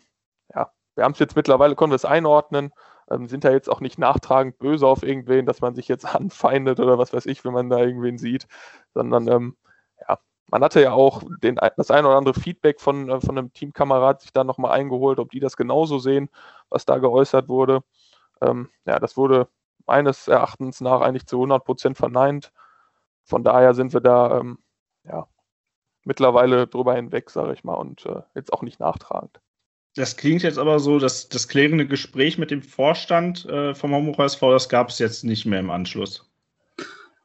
ja, wir haben es jetzt mittlerweile, können wir es einordnen, ähm, sind da jetzt auch nicht nachtragend böse auf irgendwen, dass man sich jetzt <laughs> anfeindet oder was weiß ich, wenn man da irgendwen sieht, sondern ähm, ja, man hatte ja auch den, das ein oder andere Feedback von, äh, von einem Teamkamerad sich da nochmal eingeholt, ob die das genauso sehen, was da geäußert wurde. Ähm, ja, das wurde meines Erachtens nach eigentlich zu 100 Prozent verneint. Von daher sind wir da ähm, ja, mittlerweile drüber hinweg, sage ich mal, und äh, jetzt auch nicht nachtragend. Das klingt jetzt aber so, dass das klärende Gespräch mit dem Vorstand äh, vom Homburger SV, das gab es jetzt nicht mehr im Anschluss.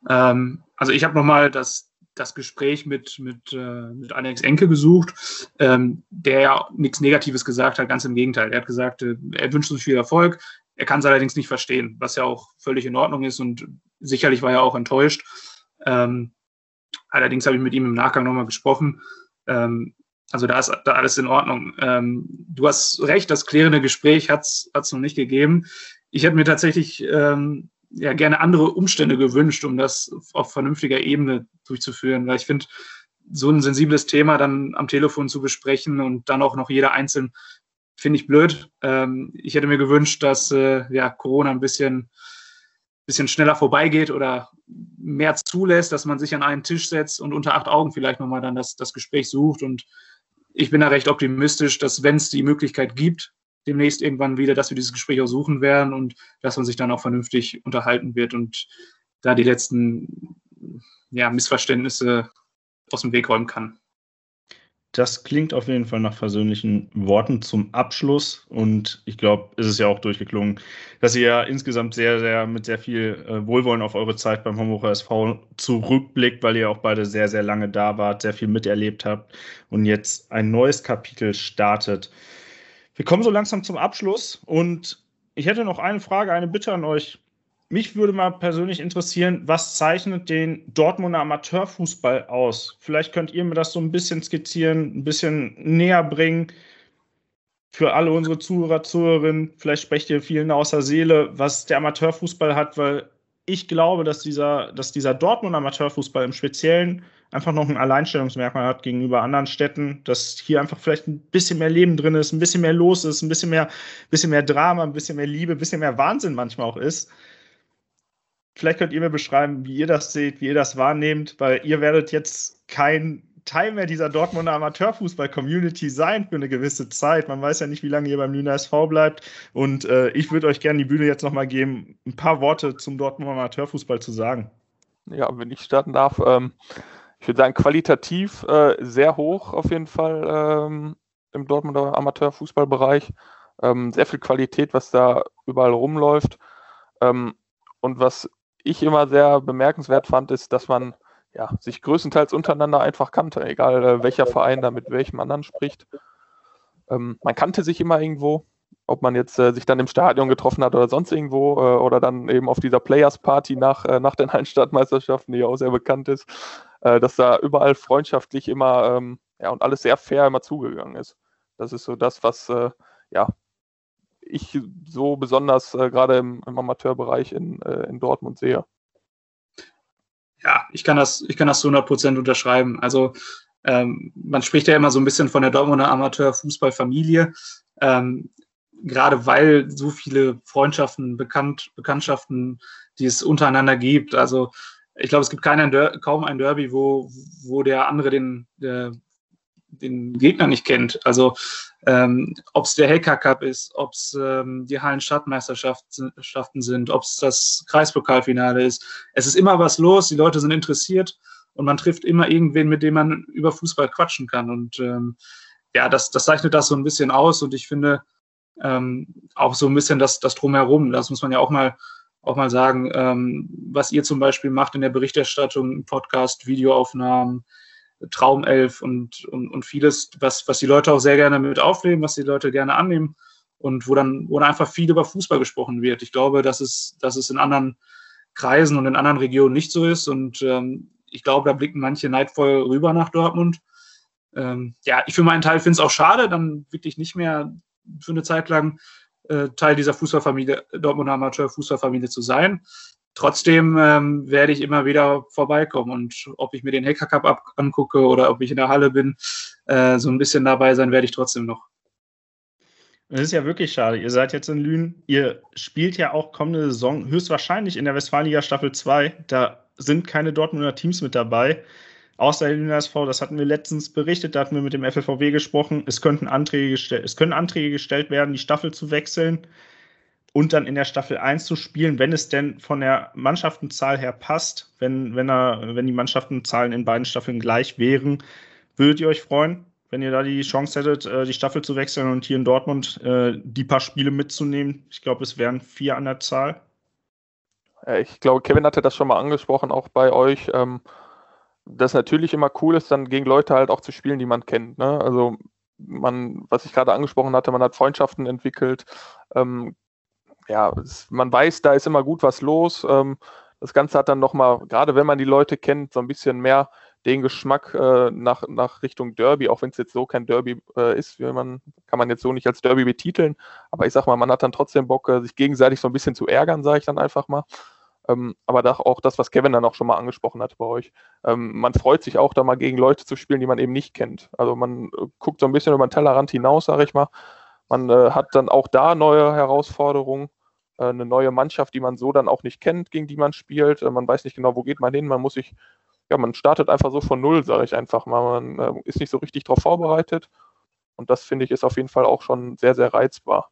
Ähm, also ich habe nochmal das, das Gespräch mit, mit, äh, mit Alex Enke gesucht, ähm, der ja nichts Negatives gesagt hat, ganz im Gegenteil. Er hat gesagt, äh, er wünscht uns viel Erfolg, er kann es allerdings nicht verstehen, was ja auch völlig in Ordnung ist und sicherlich war er auch enttäuscht. Ähm, allerdings habe ich mit ihm im Nachgang nochmal gesprochen. Ähm, also da ist da alles in Ordnung. Ähm, du hast recht, das klärende Gespräch hat es noch nicht gegeben. Ich hätte mir tatsächlich ähm, ja gerne andere Umstände gewünscht, um das auf vernünftiger Ebene durchzuführen, weil ich finde, so ein sensibles Thema dann am Telefon zu besprechen und dann auch noch jeder einzeln, finde ich blöd. Ähm, ich hätte mir gewünscht, dass äh, ja, Corona ein bisschen, bisschen schneller vorbeigeht oder mehr zulässt, dass man sich an einen Tisch setzt und unter acht Augen vielleicht nochmal dann das, das Gespräch sucht. Und ich bin da recht optimistisch, dass wenn es die Möglichkeit gibt, demnächst irgendwann wieder, dass wir dieses Gespräch auch suchen werden und dass man sich dann auch vernünftig unterhalten wird und da die letzten ja, Missverständnisse aus dem Weg räumen kann. Das klingt auf jeden Fall nach versöhnlichen Worten zum Abschluss. Und ich glaube, es ist ja auch durchgeklungen, dass ihr ja insgesamt sehr, sehr mit sehr viel äh, Wohlwollen auf eure Zeit beim Homburger SV zurückblickt, weil ihr auch beide sehr, sehr lange da wart, sehr viel miterlebt habt und jetzt ein neues Kapitel startet. Wir kommen so langsam zum Abschluss und ich hätte noch eine Frage, eine Bitte an euch mich würde mal persönlich interessieren, was zeichnet den Dortmunder Amateurfußball aus? Vielleicht könnt ihr mir das so ein bisschen skizzieren, ein bisschen näher bringen. Für alle unsere Zuhörer, Zuhörerinnen, vielleicht sprecht ihr vielen außer Seele, was der Amateurfußball hat, weil ich glaube, dass dieser, dass dieser Dortmunder Amateurfußball im Speziellen einfach noch ein Alleinstellungsmerkmal hat gegenüber anderen Städten, dass hier einfach vielleicht ein bisschen mehr Leben drin ist, ein bisschen mehr los ist, ein bisschen mehr, bisschen mehr Drama, ein bisschen mehr Liebe, ein bisschen mehr Wahnsinn manchmal auch ist. Vielleicht könnt ihr mir beschreiben, wie ihr das seht, wie ihr das wahrnehmt, weil ihr werdet jetzt kein Teil mehr dieser Dortmunder Amateurfußball-Community sein für eine gewisse Zeit. Man weiß ja nicht, wie lange ihr beim Lüner SV bleibt. Und äh, ich würde euch gerne die Bühne jetzt nochmal geben, ein paar Worte zum Dortmunder Amateurfußball zu sagen. Ja, wenn ich starten darf, ähm, ich würde sagen, qualitativ äh, sehr hoch auf jeden Fall ähm, im Dortmunder Amateurfußballbereich. Ähm, sehr viel Qualität, was da überall rumläuft. Ähm, und was ich immer sehr bemerkenswert fand, ist, dass man ja, sich größtenteils untereinander einfach kannte, egal äh, welcher Verein da mit welchem anderen spricht. Ähm, man kannte sich immer irgendwo, ob man jetzt äh, sich dann im Stadion getroffen hat oder sonst irgendwo äh, oder dann eben auf dieser Players Party nach, äh, nach den Hallenstadtmeisterschaften, die ja auch sehr bekannt ist, äh, dass da überall freundschaftlich immer ähm, ja, und alles sehr fair immer zugegangen ist. Das ist so das, was äh, ja, ich so besonders äh, gerade im, im, Amateurbereich in, äh, in Dortmund sehe. Ja, ich kann das, ich kann das zu 100 Prozent unterschreiben. Also ähm, man spricht ja immer so ein bisschen von der Dortmunder Amateurfußballfamilie. Ähm, gerade weil so viele Freundschaften, Bekannt, Bekanntschaften, die es untereinander gibt. Also ich glaube, es gibt keinen, kaum ein Derby, wo, wo der andere den, der, den Gegner nicht kennt. Also ähm, ob es der Hacker Cup ist, ob es ähm, die Hallen-Stadtmeisterschaften sind, ob es das Kreispokalfinale ist. Es ist immer was los, die Leute sind interessiert und man trifft immer irgendwen, mit dem man über Fußball quatschen kann. Und ähm, ja, das, das zeichnet das so ein bisschen aus und ich finde ähm, auch so ein bisschen das, das Drumherum, das muss man ja auch mal auch mal sagen, ähm, was ihr zum Beispiel macht in der Berichterstattung, Podcast, Videoaufnahmen, Traumelf und, und, und vieles, was, was die Leute auch sehr gerne mit aufnehmen, was die Leute gerne annehmen und wo dann, wo dann einfach viel über Fußball gesprochen wird. Ich glaube, dass es, dass es in anderen Kreisen und in anderen Regionen nicht so ist und ähm, ich glaube, da blicken manche neidvoll rüber nach Dortmund. Ähm, ja, ich für meinen Teil finde es auch schade, dann wirklich nicht mehr für eine Zeit lang äh, Teil dieser Fußballfamilie, Dortmunder Amateur-Fußballfamilie zu sein. Trotzdem ähm, werde ich immer wieder vorbeikommen und ob ich mir den Hacker Cup angucke oder ob ich in der Halle bin, äh, so ein bisschen dabei sein werde ich trotzdem noch. Es ist ja wirklich schade. Ihr seid jetzt in Lünen. Ihr spielt ja auch kommende Saison höchstwahrscheinlich in der Westfalenliga Staffel 2. Da sind keine Dortmunder Teams mit dabei. Außer der Lüner SV, das hatten wir letztens berichtet, da hatten wir mit dem FLVW gesprochen. Es könnten Anträge, es können Anträge gestellt werden, die Staffel zu wechseln und dann in der Staffel 1 zu spielen, wenn es denn von der Mannschaftenzahl her passt, wenn, wenn, er, wenn die Mannschaftenzahlen in beiden Staffeln gleich wären. Würdet ihr euch freuen, wenn ihr da die Chance hättet, äh, die Staffel zu wechseln und hier in Dortmund äh, die paar Spiele mitzunehmen? Ich glaube, es wären vier an der Zahl. Ich glaube, Kevin hatte das schon mal angesprochen, auch bei euch. Ähm, dass natürlich immer cool ist, dann gegen Leute halt auch zu spielen, die man kennt. Ne? Also man, was ich gerade angesprochen hatte, man hat Freundschaften entwickelt, ähm, ja, es, man weiß, da ist immer gut was los. Ähm, das Ganze hat dann nochmal, gerade wenn man die Leute kennt, so ein bisschen mehr den Geschmack äh, nach, nach Richtung Derby, auch wenn es jetzt so kein Derby äh, ist, man, kann man jetzt so nicht als Derby betiteln. Aber ich sag mal, man hat dann trotzdem Bock, äh, sich gegenseitig so ein bisschen zu ärgern, sage ich dann einfach mal. Ähm, aber da auch das, was Kevin dann auch schon mal angesprochen hat bei euch. Ähm, man freut sich auch da mal gegen Leute zu spielen, die man eben nicht kennt. Also man äh, guckt so ein bisschen über den Tellerrand hinaus, sage ich mal. Man äh, hat dann auch da neue Herausforderungen, äh, eine neue Mannschaft, die man so dann auch nicht kennt, gegen die man spielt. Äh, man weiß nicht genau, wo geht man hin. Man muss sich, ja, man startet einfach so von Null, sage ich einfach mal. Man äh, ist nicht so richtig darauf vorbereitet. Und das finde ich ist auf jeden Fall auch schon sehr, sehr reizbar.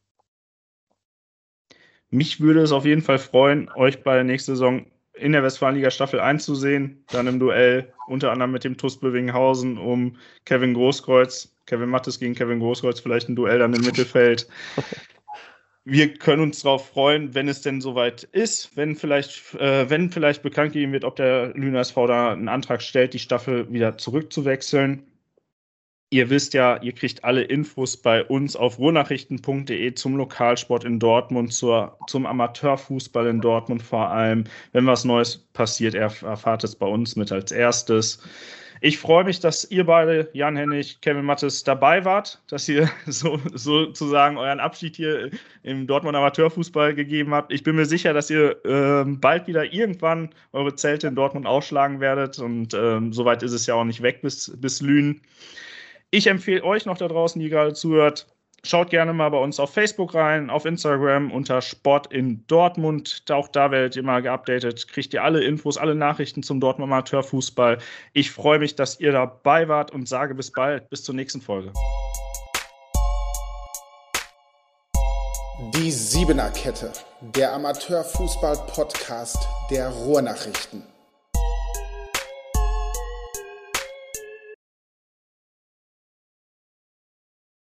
Mich würde es auf jeden Fall freuen, euch bei der nächsten Saison in der Westfalenliga Staffel 1 zu sehen, dann im Duell unter anderem mit dem TuS Bövinghausen um Kevin Großkreuz, Kevin Mattes gegen Kevin Großkreuz, vielleicht ein Duell dann im Mittelfeld. Wir können uns darauf freuen, wenn es denn soweit ist, wenn vielleicht, äh, wenn vielleicht bekannt gegeben wird, ob der Lüner SV da einen Antrag stellt, die Staffel wieder zurückzuwechseln. Ihr wisst ja, ihr kriegt alle Infos bei uns auf ruhrnachrichten.de zum Lokalsport in Dortmund, zur, zum Amateurfußball in Dortmund vor allem. Wenn was Neues passiert, erfahrt es bei uns mit als erstes. Ich freue mich, dass ihr beide, Jan Hennig, Kevin Mattes, dabei wart, dass ihr <laughs> so, sozusagen euren Abschied hier im Dortmund Amateurfußball gegeben habt. Ich bin mir sicher, dass ihr äh, bald wieder irgendwann eure Zelte in Dortmund ausschlagen werdet und äh, soweit ist es ja auch nicht weg bis, bis Lünen. Ich empfehle euch noch da draußen, die gerade zuhört, schaut gerne mal bei uns auf Facebook rein, auf Instagram unter Sport in Dortmund. Auch da werdet ihr mal geupdatet, kriegt ihr alle Infos, alle Nachrichten zum Dortmund Amateurfußball. Ich freue mich, dass ihr dabei wart und sage bis bald, bis zur nächsten Folge. Die Siebener Kette, der Amateurfußball-Podcast der Ruhrnachrichten.